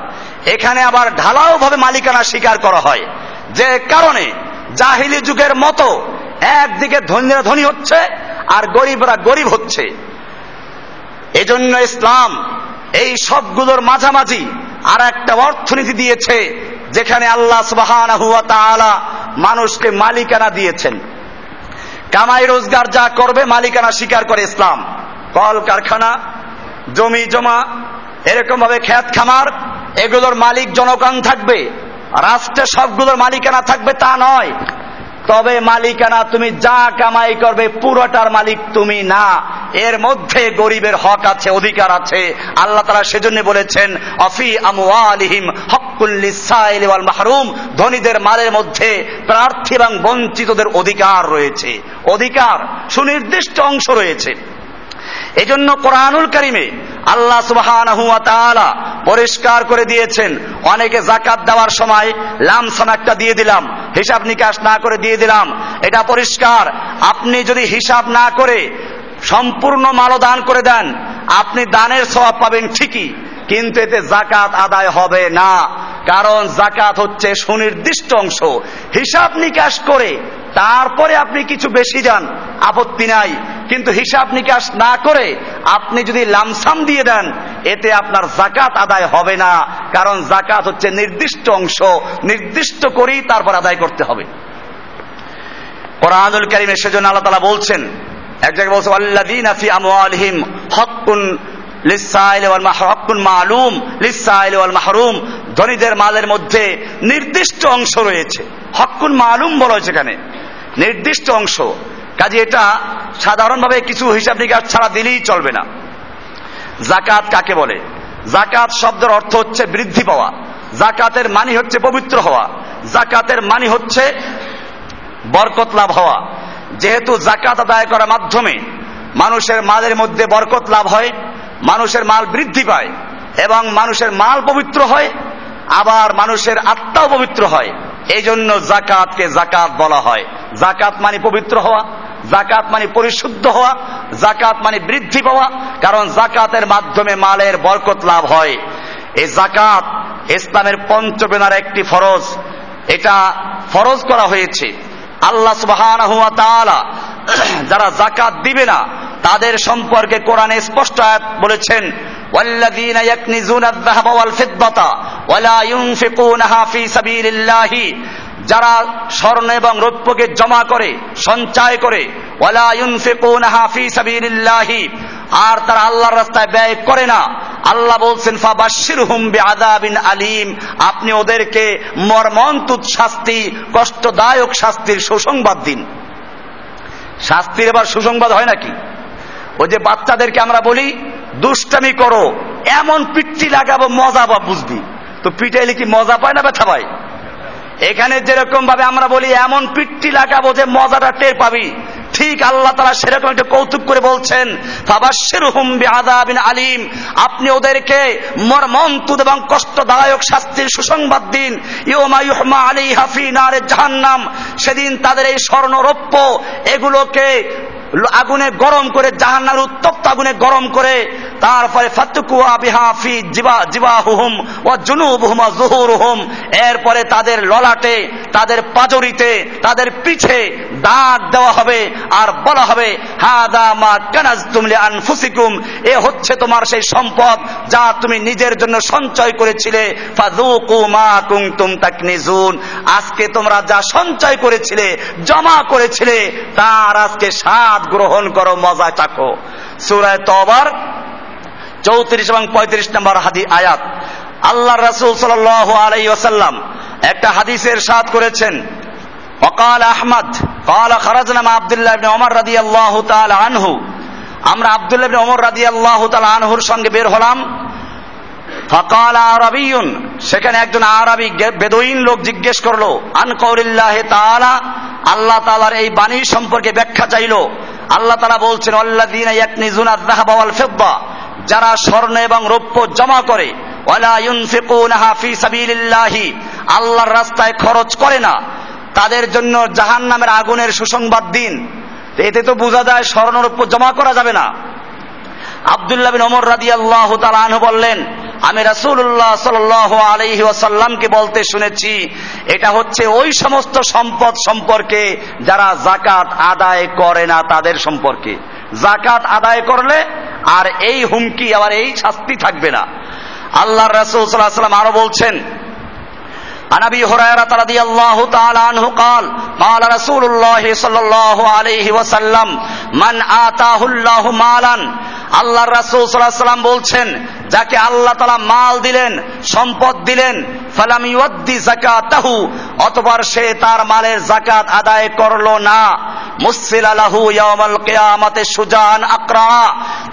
এখানে আবার ঢালাও ভাবে মালিকানা স্বীকার করা হয়। যে কারণে জাহিলি যুগের মতো একদিকে ধনীরা ধনী হচ্ছে আর গরিবরা গরিব হচ্ছে। এজন্য ইসলাম এই সবগুলোর মাঝামাঝি আর একটা অর্থনীতি দিয়েছে, যেখানে আল্লাহ সুবাহান মানুষকে মালিকানা দিয়েছেন। কামাই রোজগার যা করবে, মালিকানা স্বীকার করে ইসলাম। কল কারখানা জমি জমা এরকম ভাবে খ্যাত খামার, এগুলোর মালিক জনগণ থাকবে। রাষ্ট্রে সবগুলোর মালিকানা থাকবে তা নয়। তবে মালিকানা তুমি যা কামাই করবে, পুরোটার মালিক তুমি না। এর মধ্যে গরিবের হক আছে, অধিকার আছে। আল্লাহ তারা সেজন্য বলেছেন, অফি আমওয়ালিহিম হকুল্লিসাইল মাহরুম। ধনীদের মালের মধ্যে প্রার্থী এবং বঞ্চিতদের অধিকার রয়েছে। অধিকার সুনির্দিষ্ট অংশ রয়েছে। এজন্য কোরআনুল করিমে আল্লাহ সুবাহ পরিষ্কার করে দিয়েছেন। অনেকে জাকাত দেওয়ার সময় লামসাম একটা দিয়ে দিলাম, হিসাব নিকাশ না করে দিয়ে দিলাম, এটা পরিষ্কার। আপনি যদি হিসাব না করে সম্পূর্ণ মালদান করে দেন, আপনি দানের স্বভাব পাবেন ঠিকই। কিন্তু এতে জাকাত আদায় হবে না। কারণ জাকাত হচ্ছে সুনির্দিষ্ট অংশ। হিসাব নিকাশ করে তারপরে আপনি কিছু বেশি যান আপত্তি নাই। কিন্তু হিসাব নিকাশ না করে আপনি যদি লামসাম দিয়ে দেন, এতে আপনার জাকাত আদায় হবে না। কারণ জাকাত হচ্ছে নির্দিষ্ট অংশ, নির্দিষ্ট করেই তারপর আদায় করতে হবে। কোরআনুল কারিমে সেজন্য আল্লাহ তালা বলছেন, এক জায়গায় বলছে আমওয়ালহিম হকুন লিসাইল মালুম, লিসাইল মাহরুম। ধনীদের মালের মধ্যে নির্দিষ্ট অংশ রয়েছে। হকুন মালুম বলা হয়েছে এখানে। নির্দিষ্ট অংশ। কাজে এটা সাধারণভাবে কিছু হিসাব নিকাশ ছাড়া দিলেই চলবে না। জাকাত কাকে বলে? জাকাত শব্দের অর্থ হচ্ছে বৃদ্ধি পাওয়া। জাকাতের মানি হচ্ছে পবিত্র হওয়া। জাকাতের মানি হচ্ছে বরকত লাভ হওয়া। যেহেতু জাকাত আদায় করার মাধ্যমে মানুষের মালের মধ্যে বরকত লাভ হয় মানুষের মাল বৃদ্ধি পায় এবং মানুষের মাল পবিত্র হয়, আবার মানুষের আত্মাও পবিত্র হয়। এই জন্য জাকাতকে জাকাত বলা হয়। জাকাত মানে পবিত্র হওয়া, জাকাত মানে পরিশুদ্ধ হওয়া, জাকাত মানে বৃদ্ধি পাওয়া, কারণ জাকাতের মাধ্যমে মালের বরকত লাভ হয়। এই জাকাত ইসলামের পঞ্চবেনার একটি ফরজ। এটা ফরজ করা হয়েছে। আল্লাহ তাআলা [coughs] যারা জাকাত দিবে না তাদের সম্পর্কে কোরআনে স্পষ্ট আয়াত বলেছেন والذين يكنزون الذهب والفضة ولا ينفقونها في سبيل الله যারা স্বর্ণ এবং রৌপ্যকে জমা করে সঞ্চয় করে ওয়ালা ইউনফিকুনাহা ফি সাবিলিল্লাহি আর তারা আল্লাহর রাস্তায় ব্যয় করে না আল্লাহ বলছেন ফাবাশশিরহুম বিআযাবিন আলিম আপনি ওদেরকে মর্মন্তুদ শাস্তি কষ্টদায়ক শাস্তির সুসংবাদ দিন শাস্তির এবার সুসংবাদ হয় নাকি? ওই যে বাচ্চাদেরকে আমরা বলি, দুষ্টামি করো, এমন পিট্টি লাগাবো, মজা বা বুঝবি তো পিটাইলে কি মজা পায় না ব্যথা পায়? এখানে যেরকম ভাবে আমরা বলি, এমন পিট্টি লাগাবো যে মজাটা টের পাবি। ঠিক আল্লাহ তারা সেরকম একটা কৌতুক করে বলছেন আলিম। আপনি ওদেরকে মর্মন্তুদ এবং কষ্টদায়ক শাস্তির সুসংবাদ দিন। আলী হাফি নারে জাহান্নাম। সেদিন তাদের এই স্বর্ণরৌপ্য এগুলোকে আগুনে গরম করে, জাহান্নার উত্তপ্ত আগুনে গরম করে তারপরে এরপরে তাদের ললাটে, তাদের পাজরিতে, তাদের পিঠে দাঁত দেওয়া হবে আর বলা হবে, হাদা মা কানাজতুম লি আনফুসিকুম। এ হচ্ছে তোমার সেই সম্পদ যা তুমি নিজের জন্য সঞ্চয় করেছিলে। ফাযুকু মা কুনতুম তাকনিজুন। আজকে তোমরা যা সঞ্চয় করেছিলে, জমা করেছিলে, তার আজকে স্বাদ স্বাদ গ্রহণ করো মজা চাকো সুরায় তবার চৌত্রিশ এবং পঁয়ত্রিশ নম্বর হাদি আয়াত। আল্লাহ রসুল সাল আলাই ওসাল্লাম একটা হাদিসের সাদ করেছেন। অকাল আহমদ, কাল খরাজনাম আবদুল্লাহ ইবনে ওমর রাদিয়াল্লাহু তাআলা আনহু। আমরা আবদুল্লাহ ইবনে ওমর রাদিয়াল্লাহু তাআলা আনহুর সঙ্গে বের হলাম। ফাকাল আরাবিয়ুন, সেখানে একজন আরবি বেদুইন লোক জিজ্ঞেস করল, আন কৌরিল্লাহ তাআলা, আল্লাহ তালার এই বাণী সম্পর্কে ব্যাখ্যা চাইল। আল্লাহ তালা বলছেন, আল্লাযীনা ইয়াকনিজুনা আয-যাহাবা ওয়াল ফিদ্দা, যারা স্বর্ণ এবং রৌপ্য জমা করে আল্লাহর রাস্তায় খরচ করে না, তাদের জন্য জাহান নামের আগুনের সুসংবাদ দিন। এতে তো বোঝা যায় স্বর্ণরৌপ্য জমা করা যাবে না। আবদুল্লাহ বিন ওমর রাদি আল্লাহ আনহু বললেন, আমি রাসূলুল্লাহ সাল্লাল্লাহু আলাইহি ওয়াসাল্লামকে বলতে শুনেছি, এটা হচ্ছে ওই সমস্ত সম্পদ সম্পর্কে যারা জাকাত আদায় করে না তাদের সম্পর্কে। জাকাত আদায় করলে আর এই হুমকি, আবার এই শাস্তি থাকবে না। আল্লাহ রাসূল সাল্লাল্লাহু আলাইহি ওয়াসাল্লাম আরও বলছেন عن ابي هريره رضي الله تعالى عنه قال قال رسول الله صلى الله عليه وسلم من آتاه الله مالا আল্লাহ রাসূল সাল্লাল্লাহু সাল্লাম বলছেন যাকে আল্লাহ তাআলা মাল দিলেন সম্পদ দিলেন ফালাম ইউদ্দি যাকাতাহু অতবার সে তার মালের জাকাত আদায় করলো না মুসিল আলাহু ইয়াউমাল কিয়ামাতে সুজান আকরা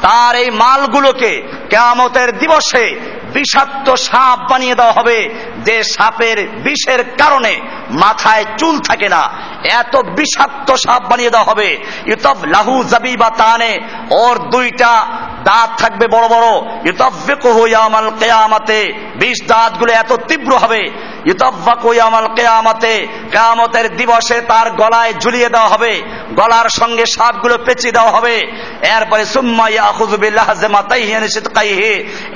তার এই মালগুলোকে কিয়ামতের দিবসে বিষাক্ত সাপ বানিয়ে দেওয়া হবে যে সাপের বিষের কারণে মাথায় চুল থাকে না। এত বিষাক্ত সাপ বানিয়ে দেওয়া হবে। ইউতফ লাহু জাবি বা তানে ওর দুইটা দাঁত থাকবে বড় বড়। ইউতফ ইউতব্বিকুহু ইয়ামাল কেয়ামাতে বিষ দাঁতগুলো এত তীব্র হবে কিয়ামতের দিবসে তার গলায় ঝুলিয়ে দেওয়া হবে, গলার সঙ্গে সাপগুলো পেঁচিয়ে দেওয়া হবে। এরপরে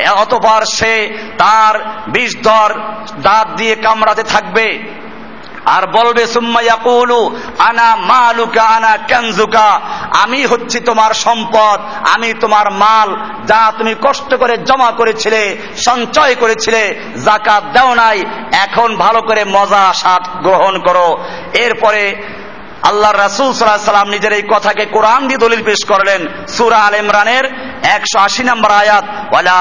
অতঃপর সে তার বিষ দর দাঁত দিয়ে কামড়াতে থাকবে। আর বলবে আনা মালুকা, আনা কানজুকা। আমি হচ্ছি তোমার সম্পদ, আমি তোমার মাল, যা তুমি কষ্ট করে জমা করেছিলে, সঞ্চয় করেছিলে জাকাত দেও নাই, এখন ভালো করে মজা, স্বাদ গ্রহণ করো। এরপরে আল্লাহ রাসুল সাল্লাম নিজের এই কথাকে কোরআন দিয়ে দলিল পেশ করলেন। সুরা আল ইমরানের একশো আশি নম্বর আয়াত, ওয়ালা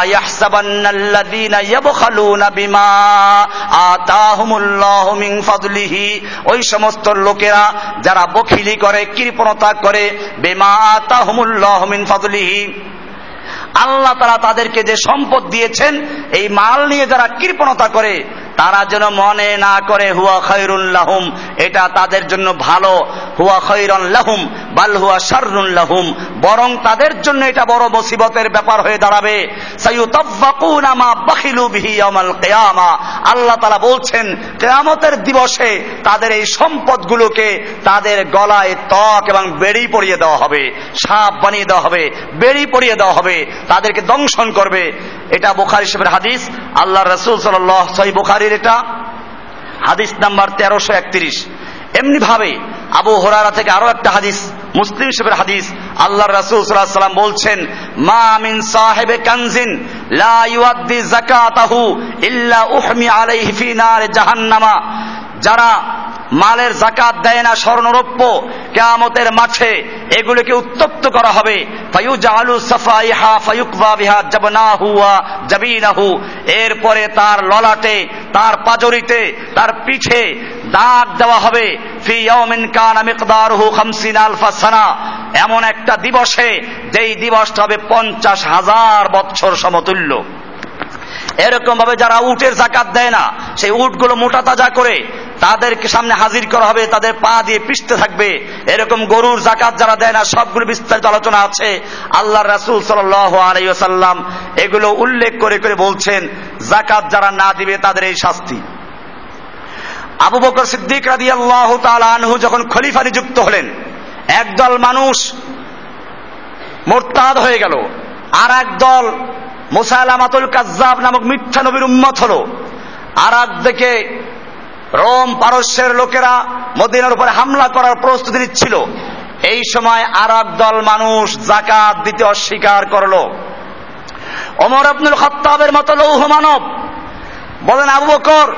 ওই সমস্ত লোকেরা যারা বখিলি করে, কৃপণতা করে, বিমা আতাহুমুল্লাহু মিন ফাদলিহি। আল্লাহ তারা তাদেরকে যে সম্পদ দিয়েছেন, এই মাল নিয়ে যারা কৃপণতা করে তারা যেন মনে না করে, হুয়া খৈরুল লাহুম এটা তাদের জন্য ভালো। হুয়া খৈরন লাহুম বাল হুয়া শাররুন লাহুম বরং তাদের জন্য এটা বড় মুসিবতের ব্যাপার হয়ে দাঁড়াবে। আল্লাহ তাআলা বলছেন, কেয়ামতের দিবসে তাদের এই সম্পদগুলোকে তাদের গলায় ত্বক এবং বেড়ি পরিয়ে দেওয়া হবে, সাপ বানিয়ে দেওয়া হবে, বেড়ি পরিয়ে দেওয়া হবে, তাদেরকে দংশন করবে। এটা বোখারি সাহেবের হাদিস। আল্লাহ রসুল সাল্লাহ সহি বোখারির এটা। হাদিস নাম্বার তেরোশো একত্রিশ। এমনি ভাবে আবু হরারা থেকে আরও একটা হাদিস, মুসলিম সাহেবের হাদিস আল্লাহ রাসূল সাল্লাম বলছেন, মা সাহেবে কানজিন, লা ইউআদ্দি যাকাতাহু ইল্লা উহমি আলাইহি ফি নার জাহান্নামা। যারা মালের জাকাত দেয় না স্বর্ণরৌপ্য, কেয়ামতের মাঠে এগুলোকে উত্তপ্ত করা হবে। এরপরে তার ললাটে, তার পাজরিতে, তার পিঠে দাগ দেওয়া হবে। ফি ইয়াউমিন কানা মিকদারুহু 50 আলফা সানা। এমন একটা দিবসে, যেই দিবসটা হবে পঞ্চাশ হাজার বৎসর সমতুল্য। এরকম ভাবে যারা উটের জাকাত দেয় না, সেই উটগুলো মোটা তাজা করে তাদেরকে সামনে হাজির করা হবে, তাদের পা দিয়ে পিষতে থাকবে। এরকম গরুর জাকাত যারা দেয় না, সবগুলো বিস্তারিত আলোচনা আছে। আল্লাহ রাসুল সাল্লাম এগুলো উল্লেখ করে করে বলছেন, জাকাত যারা না দিবে তাদের এই শাস্তি। আবু বকর সিদ্দিক রাদি আল্লাহ আনহু যখন খলিফা নিযুক্ত হলেন, একদল মানুষ মোরতাদ হয়ে গেল। আর এক দল মুসাইলামাতুল কাজ্জাব নামক মিথ্যা নবীর উম্মত হলো। আর দিকে রোম পারস্যের লোকেরা মদিনার উপরে হামলা করার প্রস্তুতি নিচ্ছিল। এই সময় আর দল মানুষ জাকাত দিতে অস্বীকার করল। অমর আব্দুল খত্তাবের মতো লৌহ মানব বলেন, আবু বকর,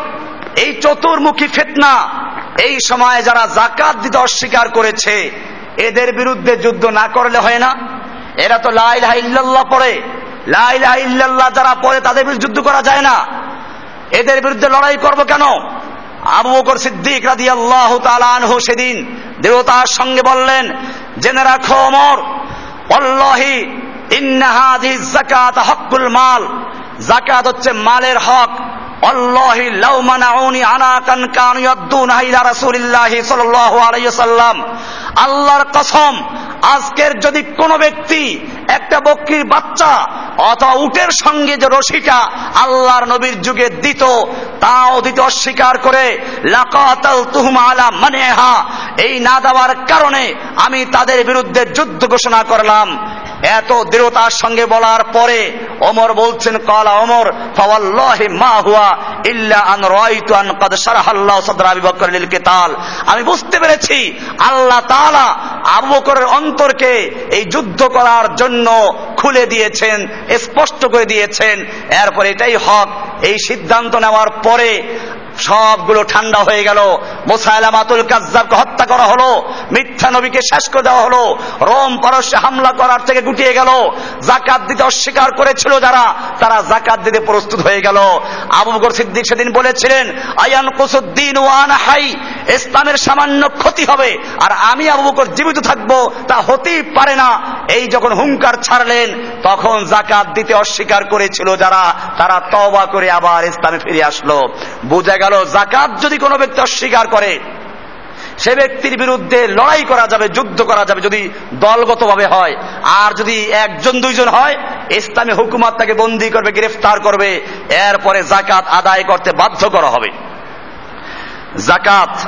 এই চতুর্মুখী ফেতনা এই সময়ে যারা জাকাত দিতে অস্বীকার করেছে, এদের বিরুদ্ধে যুদ্ধ না করলে হয় না। এরা তো লাইলাহ ইল্লাল্লাহ পড়ে। লাইলাহ ইল্লাল্লাহ যারা পড়ে, তাদের বিরুদ্ধে যুদ্ধ করা যায় না। এদের বিরুদ্ধে লড়াই করব কেন? আবু বকর সিদ্দিক রাদি আল্লাহ তালানহু সেদিন দেবতার সঙ্গে বললেন, জেনে রাখো অমর অল্লাহি ইন্নাহাদি জাকাত হকুল মাল। জাকাত হচ্ছে মালের হক। অল্লাহি লাউ মানাউনি আনাকান কানু ইয়াদুনা ইলা রাসূলিল্লাহি সাল্লাল্লাহু আলাইহি সাল্লাম আল্লাহর কসম, আজকের যদি কোন ব্যক্তি একটা বকরির বাচ্চা অথবা উটের সঙ্গে যে রশিটা আল্লাহর নবীর যুগে দিত, তাও দিতে অস্বীকার করে, লাকাতাল তুহুম আলা মানেহা, এই না দেওয়ার কারণে আমি তাদের বিরুদ্ধে যুদ্ধ ঘোষণা করলাম। এত দৃঢ়তার সঙ্গে বলার পরে অমর বলছেন, কলা ওমর, ফাওয়াল্লাহি মা হুয়া ইল্লা আন রাইতু আন কদ শারাহাল্লাহু সাদরা আবি বকর লিল কিতাল। আমি বুঝতে পেরেছি, আল্লাহ তাআলা আবু বকরের অন্তরকে এই যুদ্ধ করার জন্য খুলে দিয়েছেন, স্পষ্ট করে দিয়েছেন। এরপর এটাই হক। এই সিদ্ধান্ত নেওয়ার পরে সবগুলো ঠান্ডা হয়ে গেল। মোসাইলামাতুল কাজ্জাবকে হত্যা করা হলো। মিথ্যা নবীকে শেষ করে দেওয়া হলো। রোম পারস্যে হামলা করার থেকে গুটিয়ে গেল। জাকাত দিতে অস্বীকার করেছিল যারা, তারা জাকাত দিতে প্রস্তুত হয়ে গেল। আবু বকর সিদ্দিক সেদিন বলেছিলেন, আয়ান কুসুদ্দিন ওয়ান হাই, ইসলামের সামান্য ক্ষতি হবে। আর আমি আবু বকর জীবিত থাকব, তা হতেই পারে না। এই যখন হুঙ্কার ছাড়লেন, তখন জাকাত দিতে অস্বীকার করেছিল যারা, তারা তবা করে আবার ইসলামে ফিরে আসলো। বোঝা গেল জাকাত যদি কোনো ব্যক্তি অস্বীকার করে, সে ব্যক্তির বিরুদ্ধে লড়াই করা যাবে, যুদ্ধ করা যাবে, যদি দলগতভাবে হয়, আর যদি একজন, দুইজন হয়, ইসলামী হুকুমাত তাকে বন্দি করবে, গ্রেফতার করবে, এরপরে জাকাত আদায় করতে বাধ্য করা হবে। জাকাত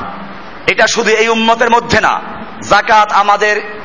এটা শুধু এই উম্মতের মধ্যে না জাকাত আমাদের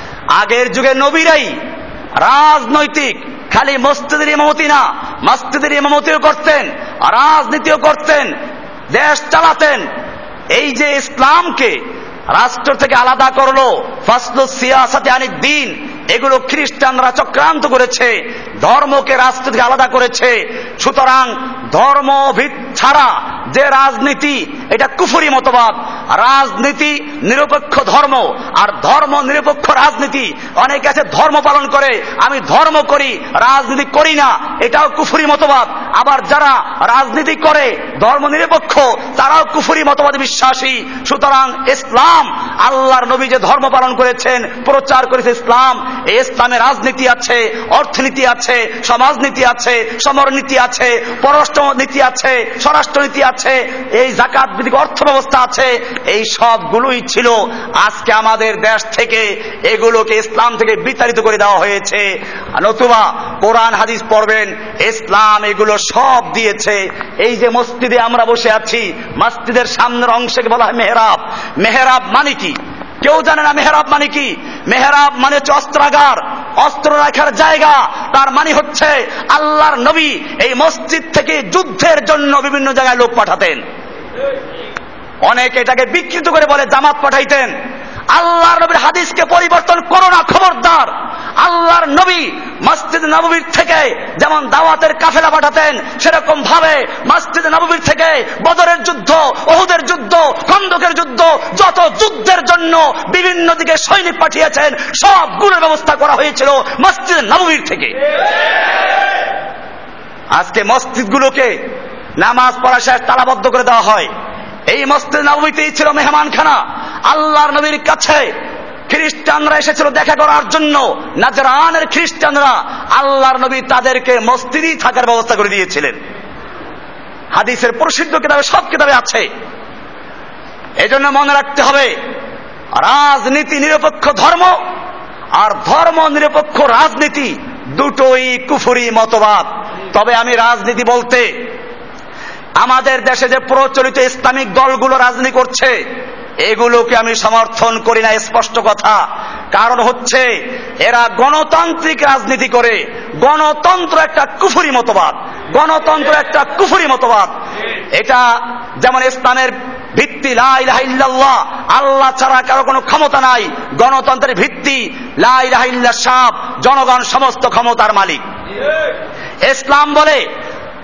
আগের যুগে নবীরাই রাজনৈতিক, খালি মসজিদের ইমামতি না, মসজিদের ইমামতিও করতেন, রাজনীতিও করতেন, দেশ চালাতেন। এই যে ইসলামকে রাষ্ট্র থেকে আলাদা করল ফাসলু সিয়াসাতে আনি দিন এগুলো খ্রিস্টানরা চক্রান্ত করেছে, ধর্মকে রাষ্ট্র থেকে আলাদা করেছে। সুতরাং ধর্ম ছাড়া যে রাজনীতি, এটা কুফুরি মতবাদ। রাজনীতি নিরপেক্ষ ধর্ম, আর ধর্ম নিরপেক্ষ রাজনীতি, অনেকে আছে ধর্ম পালন করে, আমি ধর্ম করি, রাজনীতি করি না, এটাও কুফুরি মতবাদ। আবার যারা রাজনীতি করে, ধর্ম নিরপেক্ষ, তারাও কুফুরি মতবাদ বিশ্বাসী। সুতরাং ইসলাম, আল্লাহর নবী যে ধর্ম পালন করেছেন, প্রচার করেছে ইসলাম ইসলামে রাজনীতি আছে, অর্থনীতি আছে, সমাজনীতি আছে, সমরনীতি আছে পররাষ্ট্র নীতি আছে, স্বরাষ্ট্রনীতি আছে, এই জাকাত ভিত্তিক অর্থ ব্যবস্থা আছে, এই সবগুলোই ছিল আজকে আমাদের দেশ থেকে এগুলোকে ইসলাম থেকে বিতাড়িত করে দেওয়া হয়েছে। নতুবা কোরআন, হাদিস পড়বেন, ইসলাম এগুলো সব দিয়েছে। এই যে মসজিদে আমরা বসে আছি, মসজিদের সামনের অংশকে বলা হয় মেহরাব। মেহরাব মানে কি? কেউ জানে না মেহরাব মানে কি? মেহরাব মানে হচ্ছে অস্ত্রাগার, অস্ত্র রাখার জায়গা। তার মানে হচ্ছে আল্লাহর নবী এই মসজিদ থেকে যুদ্ধের জন্য বিভিন্ন জায়গায় লোক পাঠাতেন। অনেকে এটাকে বিকৃত করে বলে জামাত পাঠাইতেন। আল্লাহর নবীর হাদিসকে পরিবর্তন করো না, খবরদার। আল্লাহর নবী মসজিদ নবীর থেকে যেমন দাওয়াতের কাফেলা পাঠাতেন, সেরকম ভাবে মসজিদ নবীর থেকে বদরের যুদ্ধ, ওহুদের যুদ্ধ, খন্দকের যুদ্ধ, যত যুদ্ধের জন্য বিভিন্ন দিকে সৈনিক পাঠিয়েছেন, সব সবগুলোর ব্যবস্থা করা হয়েছিল মসজিদ নবীর থেকে। আজকে মসজিদগুলোকে নামাজ পড়া শেষ তালাবদ্ধ করে দেওয়া হয়। এই মসজিদ নবীতেই ছিল মেহমানখানা। আল্লাহর নবীর কাছে খ্রিস্টানরা এসেছিল দেখা করার জন্য। নাজরানের খ্রিস্টানরা আল্লাহর নবী তাদেরকে মস্তিদি থাকার ব্যবস্থা করে দিয়েছিলেন। হাদিসের প্রসিদ্ধ কিতাবে সব কিতাবে আছে। এজন্য মনে রাখতে হবে, রাজনীতি নিরপেক্ষ ধর্ম আর ধর্ম নিরপেক্ষ রাজনীতি দুটোই কুফুরি মতবাদ। তবে আমি রাজনীতি বলতে, আমাদের দেশে যে প্রচলিত ইসলামিক দলগুলো রাজনীতি করছে এগুলোকে আমি সমর্থন করি না, স্পষ্ট কথা। কারণ হচ্ছে, এরা গণতান্ত্রিক রাজনীতি করে। গণতন্ত্র একটা কুফুরি মতবাদ। গণতন্ত্র একটা কুফুরি মতবাদ। এটা যেমন ইসলামের ভিত্তি লাই লাইল্লাহ আল্লাহ ছাড়া কারও কোনো ক্ষমতা নাই। গণতন্ত্রের ভিত্তি লাইল্লাহ সাপ, জনগণ সমস্ত ক্ষমতার মালিক। ইসলাম বলে,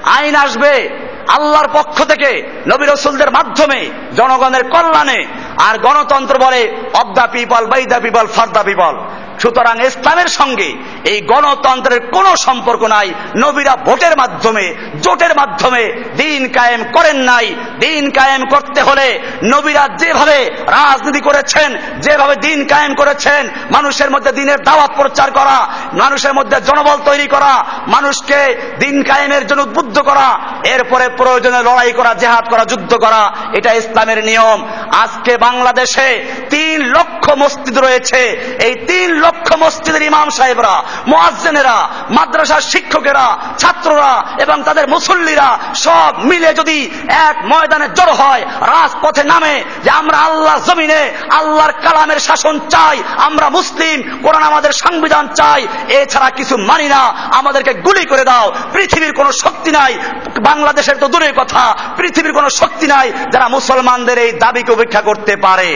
আইন আসবে আল্লাহর পক্ষ থেকে নবী রসুলদের মাধ্যমে জনগণের কল্যাণে আর গণতন্ত্র বলে of the people by the people for the people. সুতরাং ইসলামের সঙ্গে এই গণতন্ত্রের কোনো সম্পর্ক নাই। নবীরা ভোটের মাধ্যমে, জোটের মাধ্যমে দিন কায়েম করেন নাই। দিন কায়েম করতে হলে নবীরা যেভাবে রাজনীতি করেছেন, যেভাবে দিন কায়েম করেছেন, মানুষের মধ্যে দিনের দাওয়াত প্রচার করা, মানুষের মধ্যে জনবল তৈরি করা, মানুষকে দিন কায়েমের জন্য উদ্বুদ্ধ করা, এরপরে প্রয়োজনে লড়াই করা, জেহাদ করা, যুদ্ধ করা, এটা ইসলামের নিয়ম। আজকে বাংলাদেশে তিন লক্ষ মসজিদ রয়েছে। এই তিন লক্ষ মসজিদের ইমাম সাহেবরা, মোয়াজ্জেনেরা, মাদ্রাসার শিক্ষকেরা, ছাত্ররা এবং তাদের মুসল্লিরা সব মিলে যদি এক ময়দানে জড়ো হয়, রাজপথে নামে যে আমরা আল্লাহ জমিনে, আল্লাহর কালামের শাসন চাই, আমরা মুসলিম, কোরআন আমাদের সংবিধান চাই, এছাড়া কিছু মানি না, আমাদেরকে গুলি করে দাও, পৃথিবীর কোনো শক্তি নাই, বাংলাদেশের তো দূরের কথা, পৃথিবীর কোনো শক্তি নাই যারা মুসলমানদের এই দাবিকে উপেক্ষা করতে পারে।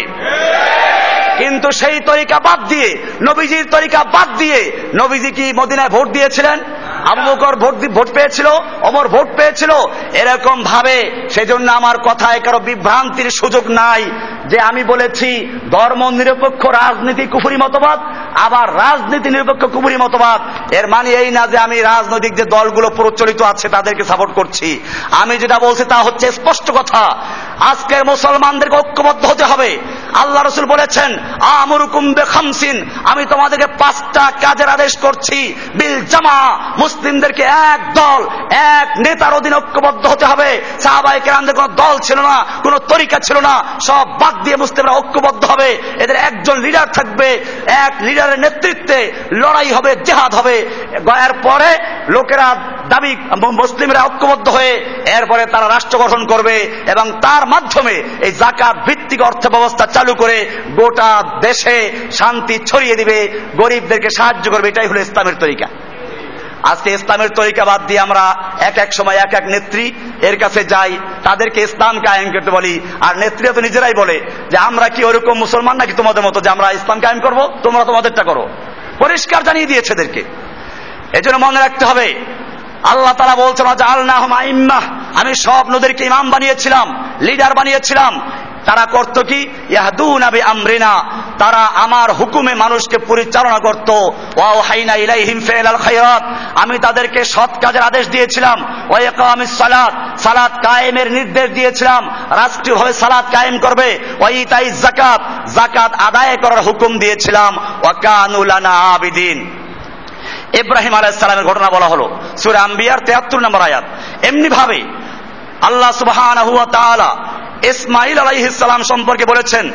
কিন্তু সেই তরিকা বাদ দিয়ে, নবীজির তরিকা বাদ দিয়ে, নবীজি কি মদিনায় ভোট দিয়েছিলেন? আবু ভোট ভোট পেয়েছিল অমর ভোট পেয়েছিল। এরকম ভাবে, সেজন্য আমার কথায় কারও বিভ্রান্তির সুযোগ নাই যে আমি বলেছি, ধর্ম নিরপেক্ষ, রাজনীতি কুফুরি মতবাদ, আবার রাজনীতি নিরপেক্ষ, কুফুরি মতবাদ। এর মানে এই না যে আমি রাজনৈতিক যে দলগুলো প্রচলিত আছে, তাদেরকে সাপোর্ট করছি। আমি যেটা বলছি তা হচ্ছে স্পষ্ট কথা। আজকের মুসলমানদেরকে ঐক্যবদ্ধ হতে হবে। আল্লাহ রসুল বলেছেন, আমরুকুম খামসিন আমি তোমাদেরকে পাঁচটা কাজের আদেশ করছি। বিল জামা, মুসলিমদেরকে এক দল, এক নেতার অধীন ঐক্যবদ্ধ হতে হবে। সাহাবাই কেরামদের কোন দল ছিল না, কোন তরিকা ছিল না, সব বাদ দিয়ে মুসলিমরা ঐক্যবদ্ধ হবে। এদের একজন লিডার থাকবে, এক লিডারের নেতৃত্বে লড়াই হবে, জেহাদ হবে। এর পরে লোকেরা দাবি মুসলিমরা ঐক্যবদ্ধ হয়ে এরপরে তারা রাষ্ট্র গঠন করবে এবং তার মাধ্যমে এই জাকাত ভিত্তিক অর্থ ব্যবস্থা চালু করে গোটা দেশে শান্তি ছড়িয়ে দিবে, গরিবদেরকে সাহায্য করবে, এটাই হলো ইসলামের তরিকা। আজকে ইসলামের তরিকা বাদ দিয়ে আমরা এক এক সময় এক এক নেত্রী এর কাছে যাই, তাদেরকে ইসলাম কায়েম করতে বলি, আর নেত্রীরা তো নিজেরাই বলে যে, আমরা কি ওরকম মুসলমান নাকি তোমাদের মতো যে আমরা ইসলাম কায়েম করব? তোমরা তোমাদেরটা করো। পরিষ্কার জানিয়ে দিয়েছে এদেরকে। এজন্য মনে রাখতে হবে আল্লাহ তারা বলছেন আমি সব নদীরকে ইমাম বানিয়েছিলাম, লিডার বানিয়েছিলাম। তারা করত কি? ইয়াহদুন আবি আমরিনা তারা আমার হুকুমে মানুষকে পরিচালনা করত। ওয়াও হাইনা ইলাইহিম ফিলাল খায়রাত। আমি তাদেরকে সৎ কাজের আদেশ দিয়েছিলাম। ওয়া ইকামিস সালাত। সালাত কায়েমের নির্দেশ দিয়েছিলাম। রাষ্ট্রীয়ভাবে সালাত কায়েম করবে। ওয়া ইতাই যাকাত। যাকাত আদায় করার হুকুম দিয়েছিলাম। ওয়া কানু লানা আবিদিন। ইব্রাহিম আলাইহিস সালামের ঘটনা বলা হলো সূরা আম্বিয়ার 73 নম্বর আয়াত এমনি ভাবে আল্লাহ সুবহানাহু ওয়া তাআলা ইসমাইল আলাইহিসসালাম সম্পর্কে বলেছেন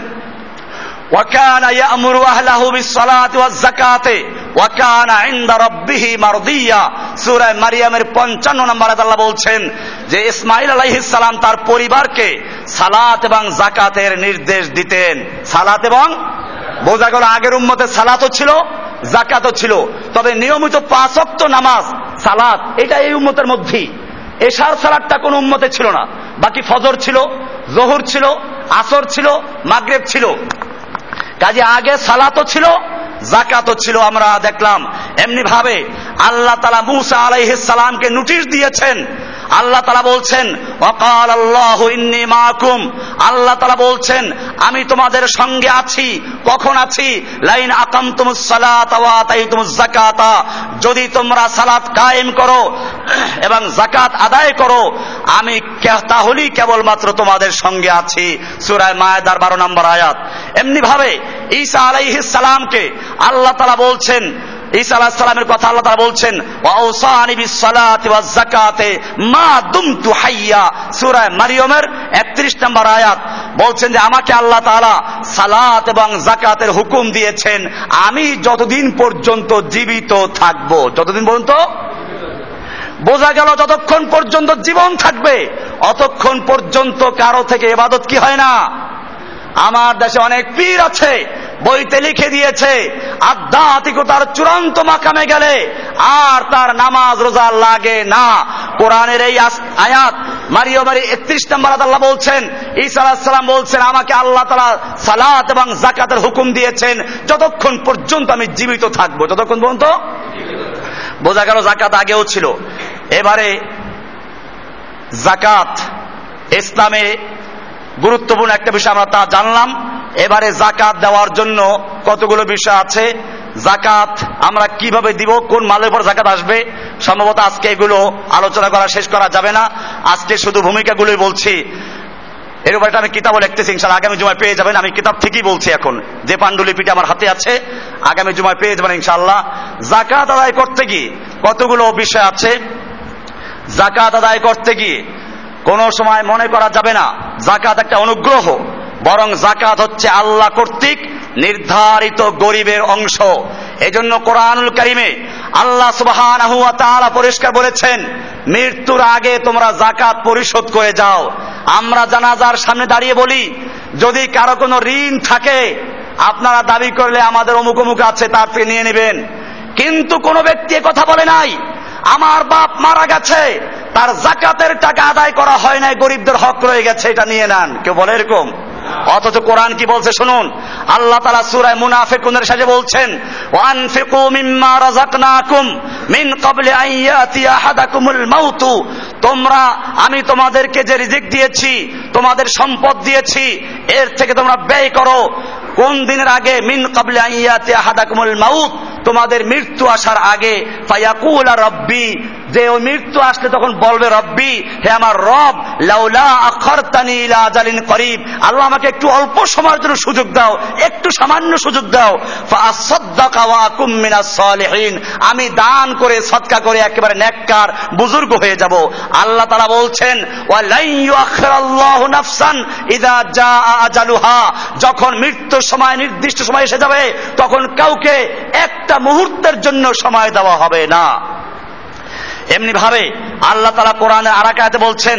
وكان يأمر أهله بالصلاة والزكاة وكان عند ربه مرضيا সূরা মারিয়ামের 55 নম্বর আয়াত আল্লাহ বলছেন যে ইসমাইল আলাইহিস সালাম তার পরিবারকে সালাত এবং জাকাতের নির্দেশ দিতেন সালাত এবং বোঝা গেল আগের উম্মতে সালাতও ছিল জাকাতও ছিল। তবে নিয়মিত পাঁচক্ত নামাজ, সালাত, এটা এই উম্মতের মধ্যেই। এশার সালাদটা কোন উম্মতে ছিল না। বাকি ফজর ছিল, জহুর ছিল, আসর ছিল, মাগরেব ছিল। কাজে আগে সালাতও ছিল জাকাতও ছিল আমরা দেখলাম। এমনি ভাবে আল্লাহ তালা মুসা আলাইহিস সালামকে নোটিশ দিয়েছেন। আল্লাহ তালা বলছেন অকাল আল্লাহ ইন্নি মাকুম। আল্লাহ তালা বলছেন, আমি তোমাদের সঙ্গে আছি। কখন আছি? লাইন আকাম জাকাতা যদি তোমরা সালাত কায়েম করো এবং জাকাত আদায় করো, আমি তাহলেই কেবলমাত্র তোমাদের সঙ্গে আছি। সুরায় মায়দার বারো নম্বর আয়াত। এমনি ভাবে ঈসা আলাইহিস সালামকে আল্লাহ তালা বলছেন, ঈসা আলাহ সালামের কথা আল্লাহ তারা বলছেন ওয়াউসানি বিসসালাতি ওয়াজ যাকাতে মা দুমতু হাইয়া। সূরা মারিয়মের 31 নম্বর আয়াত বলছেন যে, আমাকে আল্লাহ তাআলা সালাত এবং জাকাতের হুকুম দিয়েছেন, আমি যতদিন পর্যন্ত জীবিত থাকব। যতদিন পর্যন্ত? বোঝা গেল যতক্ষণ পর্যন্ত জীবন থাকবে, অতক্ষণ পর্যন্ত কারও থেকে এবাদত কি হয় না? আমার দেশে অনেক পীর আছে বইতে লিখে দিয়েছে, আধ্যাত্মিকতার চূড়ান্ত মাকামে গেলে আর তার নামাজ রোজা লাগে না। কোরআনের এই আয়াত মারিও মারি একত্রিশ নম্বর আল্লাহ বলছেন আলাহিসাল্লাম বলছেন, আমাকে আল্লাহ তালা সালাত এবং জাকাতের হুকুম দিয়েছেন, যতক্ষণ পর্যন্ত আমি জীবিত থাকব। যতক্ষণ পর্যন্ত? বোঝা গেল জাকাত আগেও ছিল। এবারে জাকাত ইসলামে গুরুত্বপূর্ণ একটা বিষয় আমরা তা জানলাম। এবারে জাকাত দেওয়ার জন্য কতগুলো বিষয় আছে? জাকাত আমরা কীভাবে দিব? কোন মালের উপর জাকাত আসবে? সম্ভবত আজকে এগুলো আলোচনা করা, শেষ করা যাবে না। আজকে শুধু ভূমিকাগুলোই বলছি। এর উপর আমি কিতাবও লিখতেছি ইনশাল্লাহ আগামী জুমায় পেয়ে যাবেন। আমি কিতাব থেকেই বলছি এখন। যে পাণ্ডুলিপিটা আমার হাতে আছে, আগামী জুমায় পেয়ে যাবেন ইনশাল্লাহ জাকাত আদায় করতে গিয়ে কতগুলো বিষয় আছে? জাকাত আদায় করতে গিয়ে কোন সময় মনে করা যাবে না জাকাত একটা অনুগ্রহ। বরং জাকাত হচ্ছে আল্লাহ কর্তৃক নির্ধারিত গরিবের অংশ। এজন্য কোরআনুল করিমে আল্লাহ সুবহান পরিষ্কার বলেছেন, মৃত্যুর আগে তোমরা জাকাত পরিশোধ করে যাও। আমরা জানাজার সামনে দাঁড়িয়ে বলি, যদি কারও কোনো ঋণ থাকে, আপনারা দাবি করলে আমাদের অমুক অমুক আছে, তার থেকে নিয়ে নেবেন। কিন্তু কোনো ব্যক্তি কথা বলে নাই, আমার বাপ মারা গেছে তার জাকাতের টাকা আদায় করা হয় নাই, গরিবদের হক রয়ে গেছে, এটা নিয়ে নেন। কেউ বলে এরকম? অথচ কোরআন কি বলছে শুনুন? আল্লাহ তালা সুরায় মুনাফিকুনের সাথে বলছেন ওয়ান ফিকু মিম্মা রাজাকনাকুম মিন ক্বাবলি আইয়াতি আহাদাকুমুল মাউতু। তোমরা, আমি তোমাদেরকে যে রিজিক দিয়েছি, তোমাদের সম্পদ দিয়েছি, এর থেকে তোমরা ব্যয় করো। কোন দিনের আগে? মিন কাবলে আইয়াতে আহাদাকুমুল মাউত। তোমাদের মৃত্যু আসার আগে, ফায়াকুল রব্বি যে ওই মৃত্যু আসলে তখন বলবে, রব্বি, হে আমার রব, লাউলা আখরতানি ইলা আজালিন করিব। আল্লাহ আমাকে একটু অল্প সময়ের জন্য সুযোগ দাও, একটু সামান্য সুযোগ দাও। আমি দান করে, সৎকা করে একেবারে নেককার, বুজুর্গ হয়ে যাব। আল্লাহ তাআলা বলছেন যখন মৃত্যুর সময়, নির্দিষ্ট সময় এসে যাবে, তখন কাউকে একটা মুহূর্তের জন্য সময় দেওয়া হবে না। এমনি ভাবে আল্লাহ তালা কোরআনে আরাকাতে বলছেন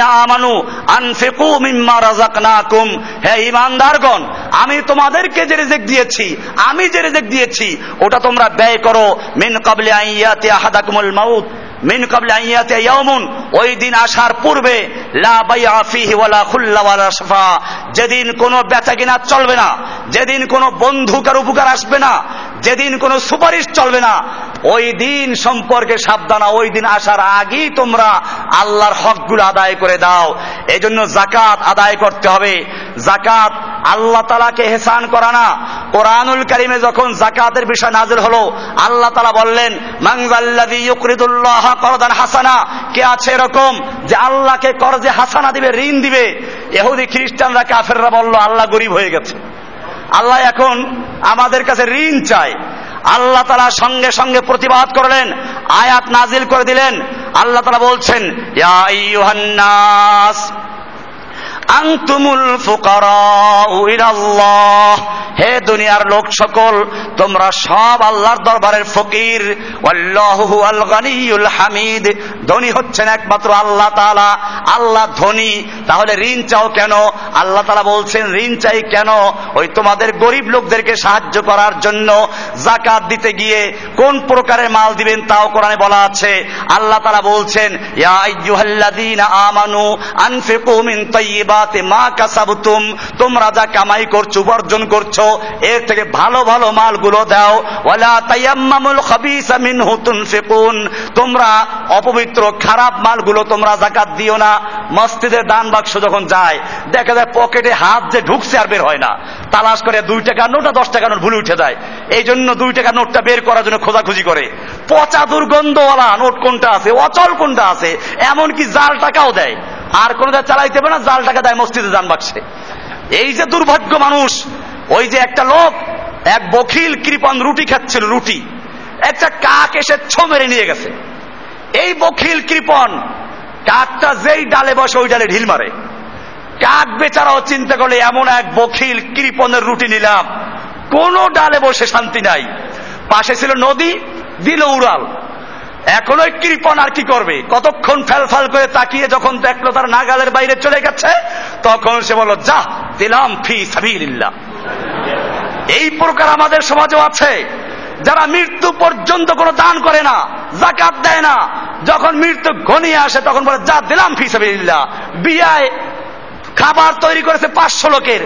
আমানু আনফিকু মিম্মা রাজাকনাকুম হে ইমানদারগণ আমি তোমাদেরকে যে রিজিক দিয়েছি, আমি যে রিজিক দিয়েছি, ওটা তোমরা ব্যয় করো। মিন কাবলি আইয়াতি আহাদাকুমুল মাউত। মিন কাবলে আইয়াতে ইয়াউমুন ওই দিন আসার পূর্বে, লা বাইআ ফিহি ওয়ালা খুল্লা ওয়ালা শাফা, যেদিন কোনো বেচা কিনা চলবে না, যেদিন কোনো বন্ধুকার উপকার আসবে না, যেদিন কোনো সুপারিশ চলবে না, ওই দিন সম্পর্কে সাবধানা, ওই দিন আসার আগেই তোমরা আল্লাহর হকগুলো আদায় করে দাও। এই জন্য জাকাত আদায় করতে হবে। জাকাত আল্লাহ তালাকে হেসান করা না। কোরআনুল করিমে যখন জাকাতের বিষয় নাজিল হলো, আল্লাহ তালা বললেন মাংজাল্লাদি ইউকরিদুল্লাহ করদান হাসানা। কে আছে এরকম? যে আল্লাহকে করজে হাসানা দিবে, ঋণ দিবে। এহুদি খ্রিস্টানরা, কাফেররা বলল, আল্লাহ গরিব হয়ে গেছে। আল্লাহ এখন আমাদের কাছে ঋণ চায়। আল্লাহ তালা সঙ্গে সঙ্গে প্রতিবাদ করলেন, আয়াত নাজিল করে দিলেন। আল্লাহ তালা বলছেন, ইয়া আংতুমুল ফুকারাহ হে দুনিয়ার লোক সকল, তোমরা সব আল্লাহর দরবারের ফকির। হামিদ। ধনী হচ্ছেন একমাত্র আল্লাহ তাআলা। আল্লাহ ধনী। তাহলে ঋণ চাও কেন? আল্লাহ তাআলা বলছেন, ঋণ চাই কেন? ওই তোমাদের গরিব লোকদেরকে সাহায্য করার জন্য জাকাত দিতে গিয়ে কোন প্রকারের মাল দিবেন তাও কোরআনে বলা আছে। আল্লাহ তাআলা বলছেন, ইয়া আমানু আনফিকু মিন তাইয়্যিবা তাইয়্যিবাতি মা কাসাবতুম, তোমরা যা কামাই করছ উপার্জন করছ, এর থেকে ভালো ভালো মালগুলো দাও। ওয়ালা তাইয়াম্মামুল খাবিসা মিনহু তুনফিকুন, তোমরা অপবিত্র, খারাপ মালগুলো তোমরা জাকাত দিও না। মসজিদে দান বাক্স যখন যায়, দেখা যায় পকেটে হাত যে ঢুকছে আর বের হয় না। তালাশ করে দুই টাকা নোট আর দশ টাকা নোট, ভুলে উঠে যায়। এই জন্য দুই টাকা নোটটা বের করার জন্য খোঁজাখুঁজি করে। পচা দুর্গন্ধওয়ালা নোট কোনটা আছে? অচল কোনটা আছে? এমনকি জাল টাকাও দেয়। আর কোনো চালাইতে পারে না, জাল টাকা দেয়, মসজিদে যান বাক্সে। এই যে দুর্ভাগ্য মানুষ, ওই যে একটা লোক, এক বখিল কৃপন রুটি খাচ্ছিল, রুটি। একটা কাক এসে ছো মেরে নিয়ে গেছে। এই বখিল কৃপন, কাকটা যেই ডালে বসে, ওই ডালে ঢিল মারে। কাক বেচারাও চিন্তা করলে, এমন এক বখিল কৃপনের রুটি নিলাম। কোন ডালে বসে শান্তি নাই। পাশে ছিল নদী, দিল উড়াল। এখন ওই কৃপন আর কি করবে? কতক্ষণ ফেল ফাল করে তাকিয়ে যখন দেখল তার নাগালের বাইরে চলে গেছে, তখন সে বলল, যা, দিলাম ফি সাবিল্লাহ এই প্রকার আমাদের সমাজও আছে। যারা মৃত্যু পর্যন্ত কোনো দান করে না জাকাত দেয় না, যখন মৃত্যু ঘনিয়ে আসে, তখন বলে, যা, দিলাম ফি সাবিল্লাহ বিয়ায় খাবার তৈরি করেছে পাঁচশো লোকের,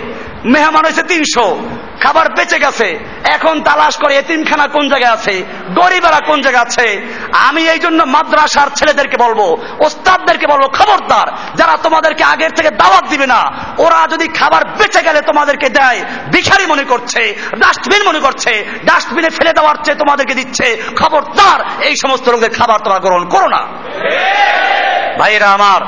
মেহমান হয়েছে তিনশো। খাবার বেঁচে গেছে। এখন তালাশ করে এতিমখানা কোন জায়গায় আছে? গরিবেরা কোন জায়গায় আছে? আমি এই জন্য মাদ্রাসার ছেলেদেরকে বলব, ওস্তাদদেরকে বলব, খবরদার, যারা তোমাদেরকে আগের থেকে দাওয়াত দিবে না, ওরা যদি খাবার বেঁচে গেলে তোমাদেরকে দেয়, ভিখারি মনে করছে, ডাস্টবিন মনে করছে, ডাস্টবিনে ফেলে দেওয়ার চেয়ে তোমাদেরকে দিচ্ছে, খবরদার, এই সমস্ত লোকদের খাবার তোমরা গ্রহণ করো না। ভাইরা আমার,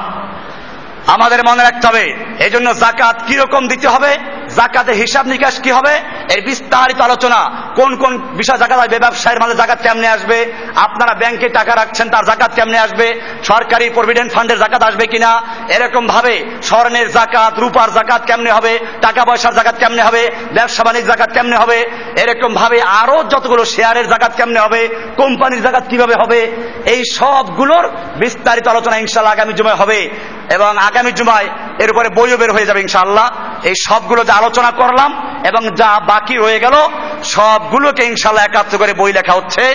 আমাদের মনে রাখতে হবে এই জন্য জাকাত কীরকম দিতে হবে? জাকাতের হিসাব নিকাশ কি হবে? এর বিস্তারিত আলোচনা, কোন কোন বিষয় জাকাত আসবে ব্যবসায়ের মাঝে জাকাত কেমনে আসবে, আপনারা ব্যাংকে টাকা রাখছেন, তার জাকাত কেমনে আসবে, সরকারি প্রভিডেন্ট ফান্ডের জাকাত আসবে কিনা, এরকম ভাবে স্বর্ণের জাকাত, রূপার জাকাত কেমনে হবে, টাকা পয়সার জাকাত কেমনে হবে, ব্যবসা বাণিজ্য জাকাত কেমনে হবে, এরকম ভাবে আরও যতগুলো শেয়ারের জাকাত কেমনে হবে, কোম্পানির জাকাত কীভাবে হবে, এই সবগুলোর বিস্তারিত আলোচনা ইনশাল্লাহ আগামী জুমায় হবে। এবং আগামী জুমায় এর উপরে বইও বের হয়ে যাবে ইনশাল্লাহ এই সবগুলো যে আলোচনা করলাম এবং যা বাকি রয়ে গেল, সবগুলোকে ইনশাল্লাহ একাত্র করে বই লেখা হচ্ছে।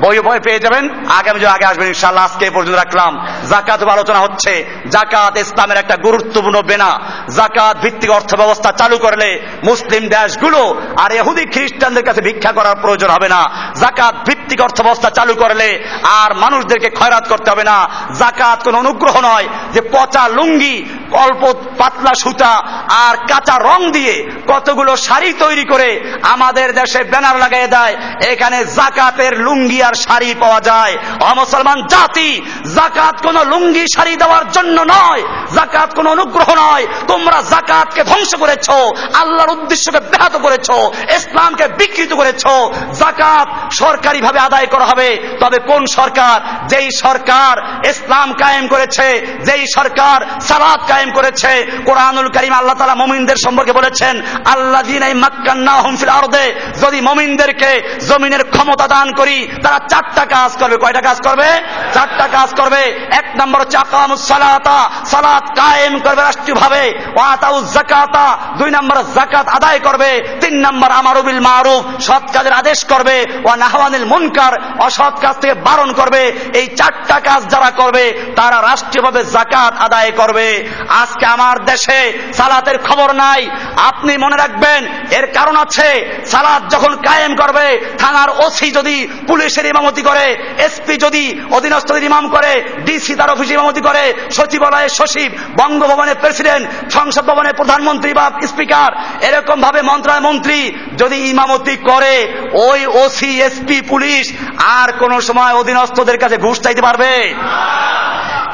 বই বই পেয়ে যাবেন। আগামী যে আগে আসবেন ইনশাল্লাহ আজকে পর্যন্ত রাখলাম। জাকাত আলোচনা হচ্ছে। জাকাত ইসলামের একটা গুরুত্বপূর্ণ বেনা। জাকাত ভিত্তিক অর্থ ব্যবস্থা চালু করলে মুসলিম দেশগুলো আর এহুদি খ্রিস্টানদের কাছে ভিক্ষা করার প্রয়োজন হবে না। জাকাত ভিত্তিক অর্থ ব্যবস্থা চালু করলে আর মানুষদেরকে খয়রাত করতে হবে না। জাকাত কোন অনুগ্রহ নয় যে পচা লুঙ্গি, অল্প পাতলা সুতা আর কাঁচা রং দিয়ে কতগুলো শাড়ি তৈরি করে আমাদের দেশে ব্যানার লাগাই দেয়। এখানে জাকাতের লুঙ্গি আর শাড়ি পাওয়া যায়। অমুসলমান জাতি, জাকাত কোন লুঙ্গি শাড়ি দেওয়ার জন্য নয়, জাকাত কোন অনুগ্রহ নয়। তোমরা জাকাতকে ধ্বংস করেছ, আল্লাহর উদ্দেশ্যকে ব্যাহত করেছ, ইসলামকে বিকৃত করেছ। জাকাত সরকারি ভাবে আদায় করা হবে। তবে কোন সরকার? যেই সরকার ইসলাম কায়েম করেছে, যেই সরকার সালাদ কায়েম করেছে। কোরআনুল করিম আল্লাহ তালা মমিনদের সম্পর্কে বলেছেন আল্লাহ দিন এই মাক্কান্না হুমফিল আরদে, যদি মমিনদেরকে জমিনের ক্ষমতা দান করি তারা চারটা কাজ করবে। কয়টা কাজ করবে? চারটা কাজ করবে। এক নম্বর সালাত। কায়েম করবে রাষ্ট্রীয়ভাবে। ওয়াতাউ জাকাতা দুই নম্বর জাকাত আদায় করবে। তিন নম্বর আমারুবিল মারুফ। সৎ কাজের আদেশ করবে। ওয়া নাহওয়ানিল মুনকার। অসৎ কাজ থেকে বারণ করবে। এই চারটা কাজ যারা করবে, তারা রাষ্ট্রীয়ভাবে জাকাত আদায় করবে। আজকে আমার দেশে সালাতের খবর নাই। আপনি মনে রাখবেন, এর কারণ আছে, সালাত যখন কায়েম করবে, থানার ওসি যদি পুলিশের ইমামতি করে। এসপি যদি অধীনস্থদের ইমাম করে, ডিসি তার অফিসে ইমামতি করে, সচিবালয়ের সচিব, বঙ্গভবনের প্রেসিডেন্ট, সংসদ ভবনের প্রধানমন্ত্রী বা স্পিকার, এরকম ভাবে মন্ত্রণালয় মন্ত্রী যদি ইমামতি করে, ওই ওসি, এসপি, পুলিশ আর কোন সময় অধীনস্থদের কাছে ঘুষ চাইতে পারবে?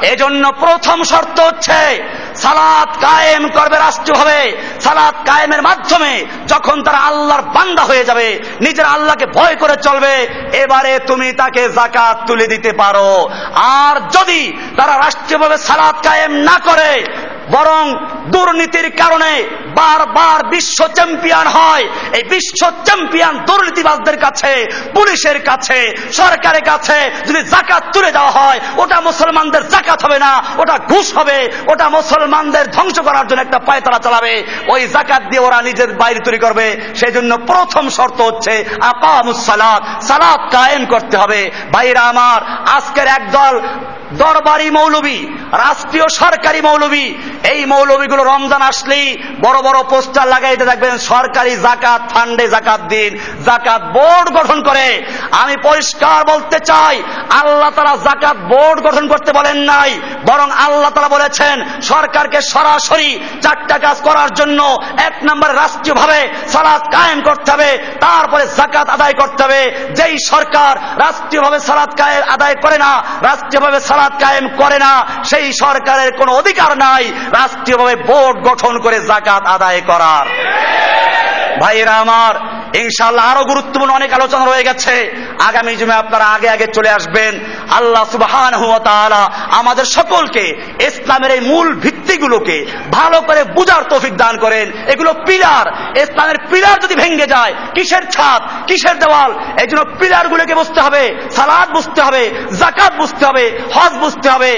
এজন্য প্রথম শর্ত হচ্ছে সালাদ কায়েম করবে রাষ্ট্রভাবে সালাদ কায়েমের মাধ্যমে যখন তারা আল্লাহর বান্দা হয়ে যাবে, নিজের আল্লাহকে ভয় করে চলবে, এবারে তুমি তাকে জাকাত তুলে দিতে পারো। আর যদি তারা রাষ্ট্রীয়ভাবে সালাদ কায়েম না করে, বরং দুর্নীতির কারণে বারবার বিশ্ব চ্যাম্পিয়ন হয় এই বিশ্ব চ্যাম্পিয়ন দুর্নীতিবাজদের কাছে, পুলিশের কাছে, সরকারের কাছে যদি জাকাত তুলে দেওয়া হয়, ওটা মুসলমানদের জাকাত হবে না, ওটা ঘুষ হবে, ওটা মুসলমানদের ধ্বংস করার জন্য একটা পায়তারা চালাবে। ওই জাকাত দিয়ে ওরা নিজের বাইরে তৈরি করবে। সেই জন্য প্রথম শর্ত হচ্ছে আকামুসালাত সালাত কায়েম করতে হবে। ভাইরা আমার, আজকের একদল দরবারি মৌলবী, রাষ্ট্রীয় সরকারি মৌলবী, এই মৌলবীগুলো রমজান আসলেই বড় বড় পোস্টার লাগাইতে থাকবেন, সরকারি জাকাত, ফান্ডে জাকাত দিন, জাকাত বোর্ড গঠন করে। আমি পরিষ্কার বলতে চাই, আল্লাহ তারা জাকাত বোর্ড গঠন করতে বলেন নাই, বরং আল্লাহ তারা বলেছেন, সরকারকে সরাসরি চারটা কাজ করার জন্য এক নম্বর রাষ্ট্রীয়ভাবে সালাদ কায়েম করতে হবে, তারপরে জাকাত আদায় করতে হবে। যেই সরকার রাষ্ট্রীয়ভাবে সালাদ কায়েম আদায় করে না, রাষ্ট্রীয়ভাবে সালাদ কায়েম করে না, সেই সরকারের কোনো অধিকার নাই। রাষ্ট্রীয়ভাবে বোর্ড গঠন করে জাকাত আদায় করার। ভাইয়েরা আমার ইনশাল্লাহ আরও গুরুত্বপূর্ণ অনেক আলোচনা রয়ে গেছে। আগামী জুমে আপনারা আগে আগে চলে আসবেন। আল্লাহ সুবহান আমাদের সকলকে ইসলামের এই মূল ভিত্তিগুলোকে ভালো করে বুঝার তৌফিক দান করেন। এগুলো পিলার। ইসলামের পিলার যদি ভেঙে যায়, কিসের ছাদ, কিসের দেওয়াল এই জন্য পিলার গুলোকে বুঝতে হবে, সালাদ বুঝতে হবে জাকাত বুঝতে হবে, হজ বুঝতে হবে।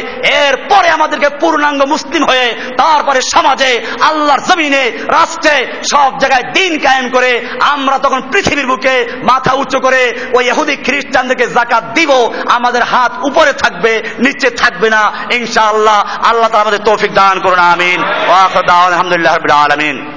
এরপরে আমাদেরকে পূর্ণাঙ্গ মুসলিম হয়ে তারপরে সমাজে, আল্লাহর জমিনে, রাষ্ট্রে, সব জায়গায় দিন কায়েম করে আমরা তখন পৃথিবীর বুকে মাথা উঁচু করে ওই এহুদি খ্রিস্টানদেরকে জাকাত দিব, আমাদের হাত উপরে থাকবে, নিচে থাকবে না। ইনশাআল্লাহ আল্লাহ তালা আমাদের তৌফিক দান করুন, আমিন। আলহামদুলিল্লাহ আলামিন।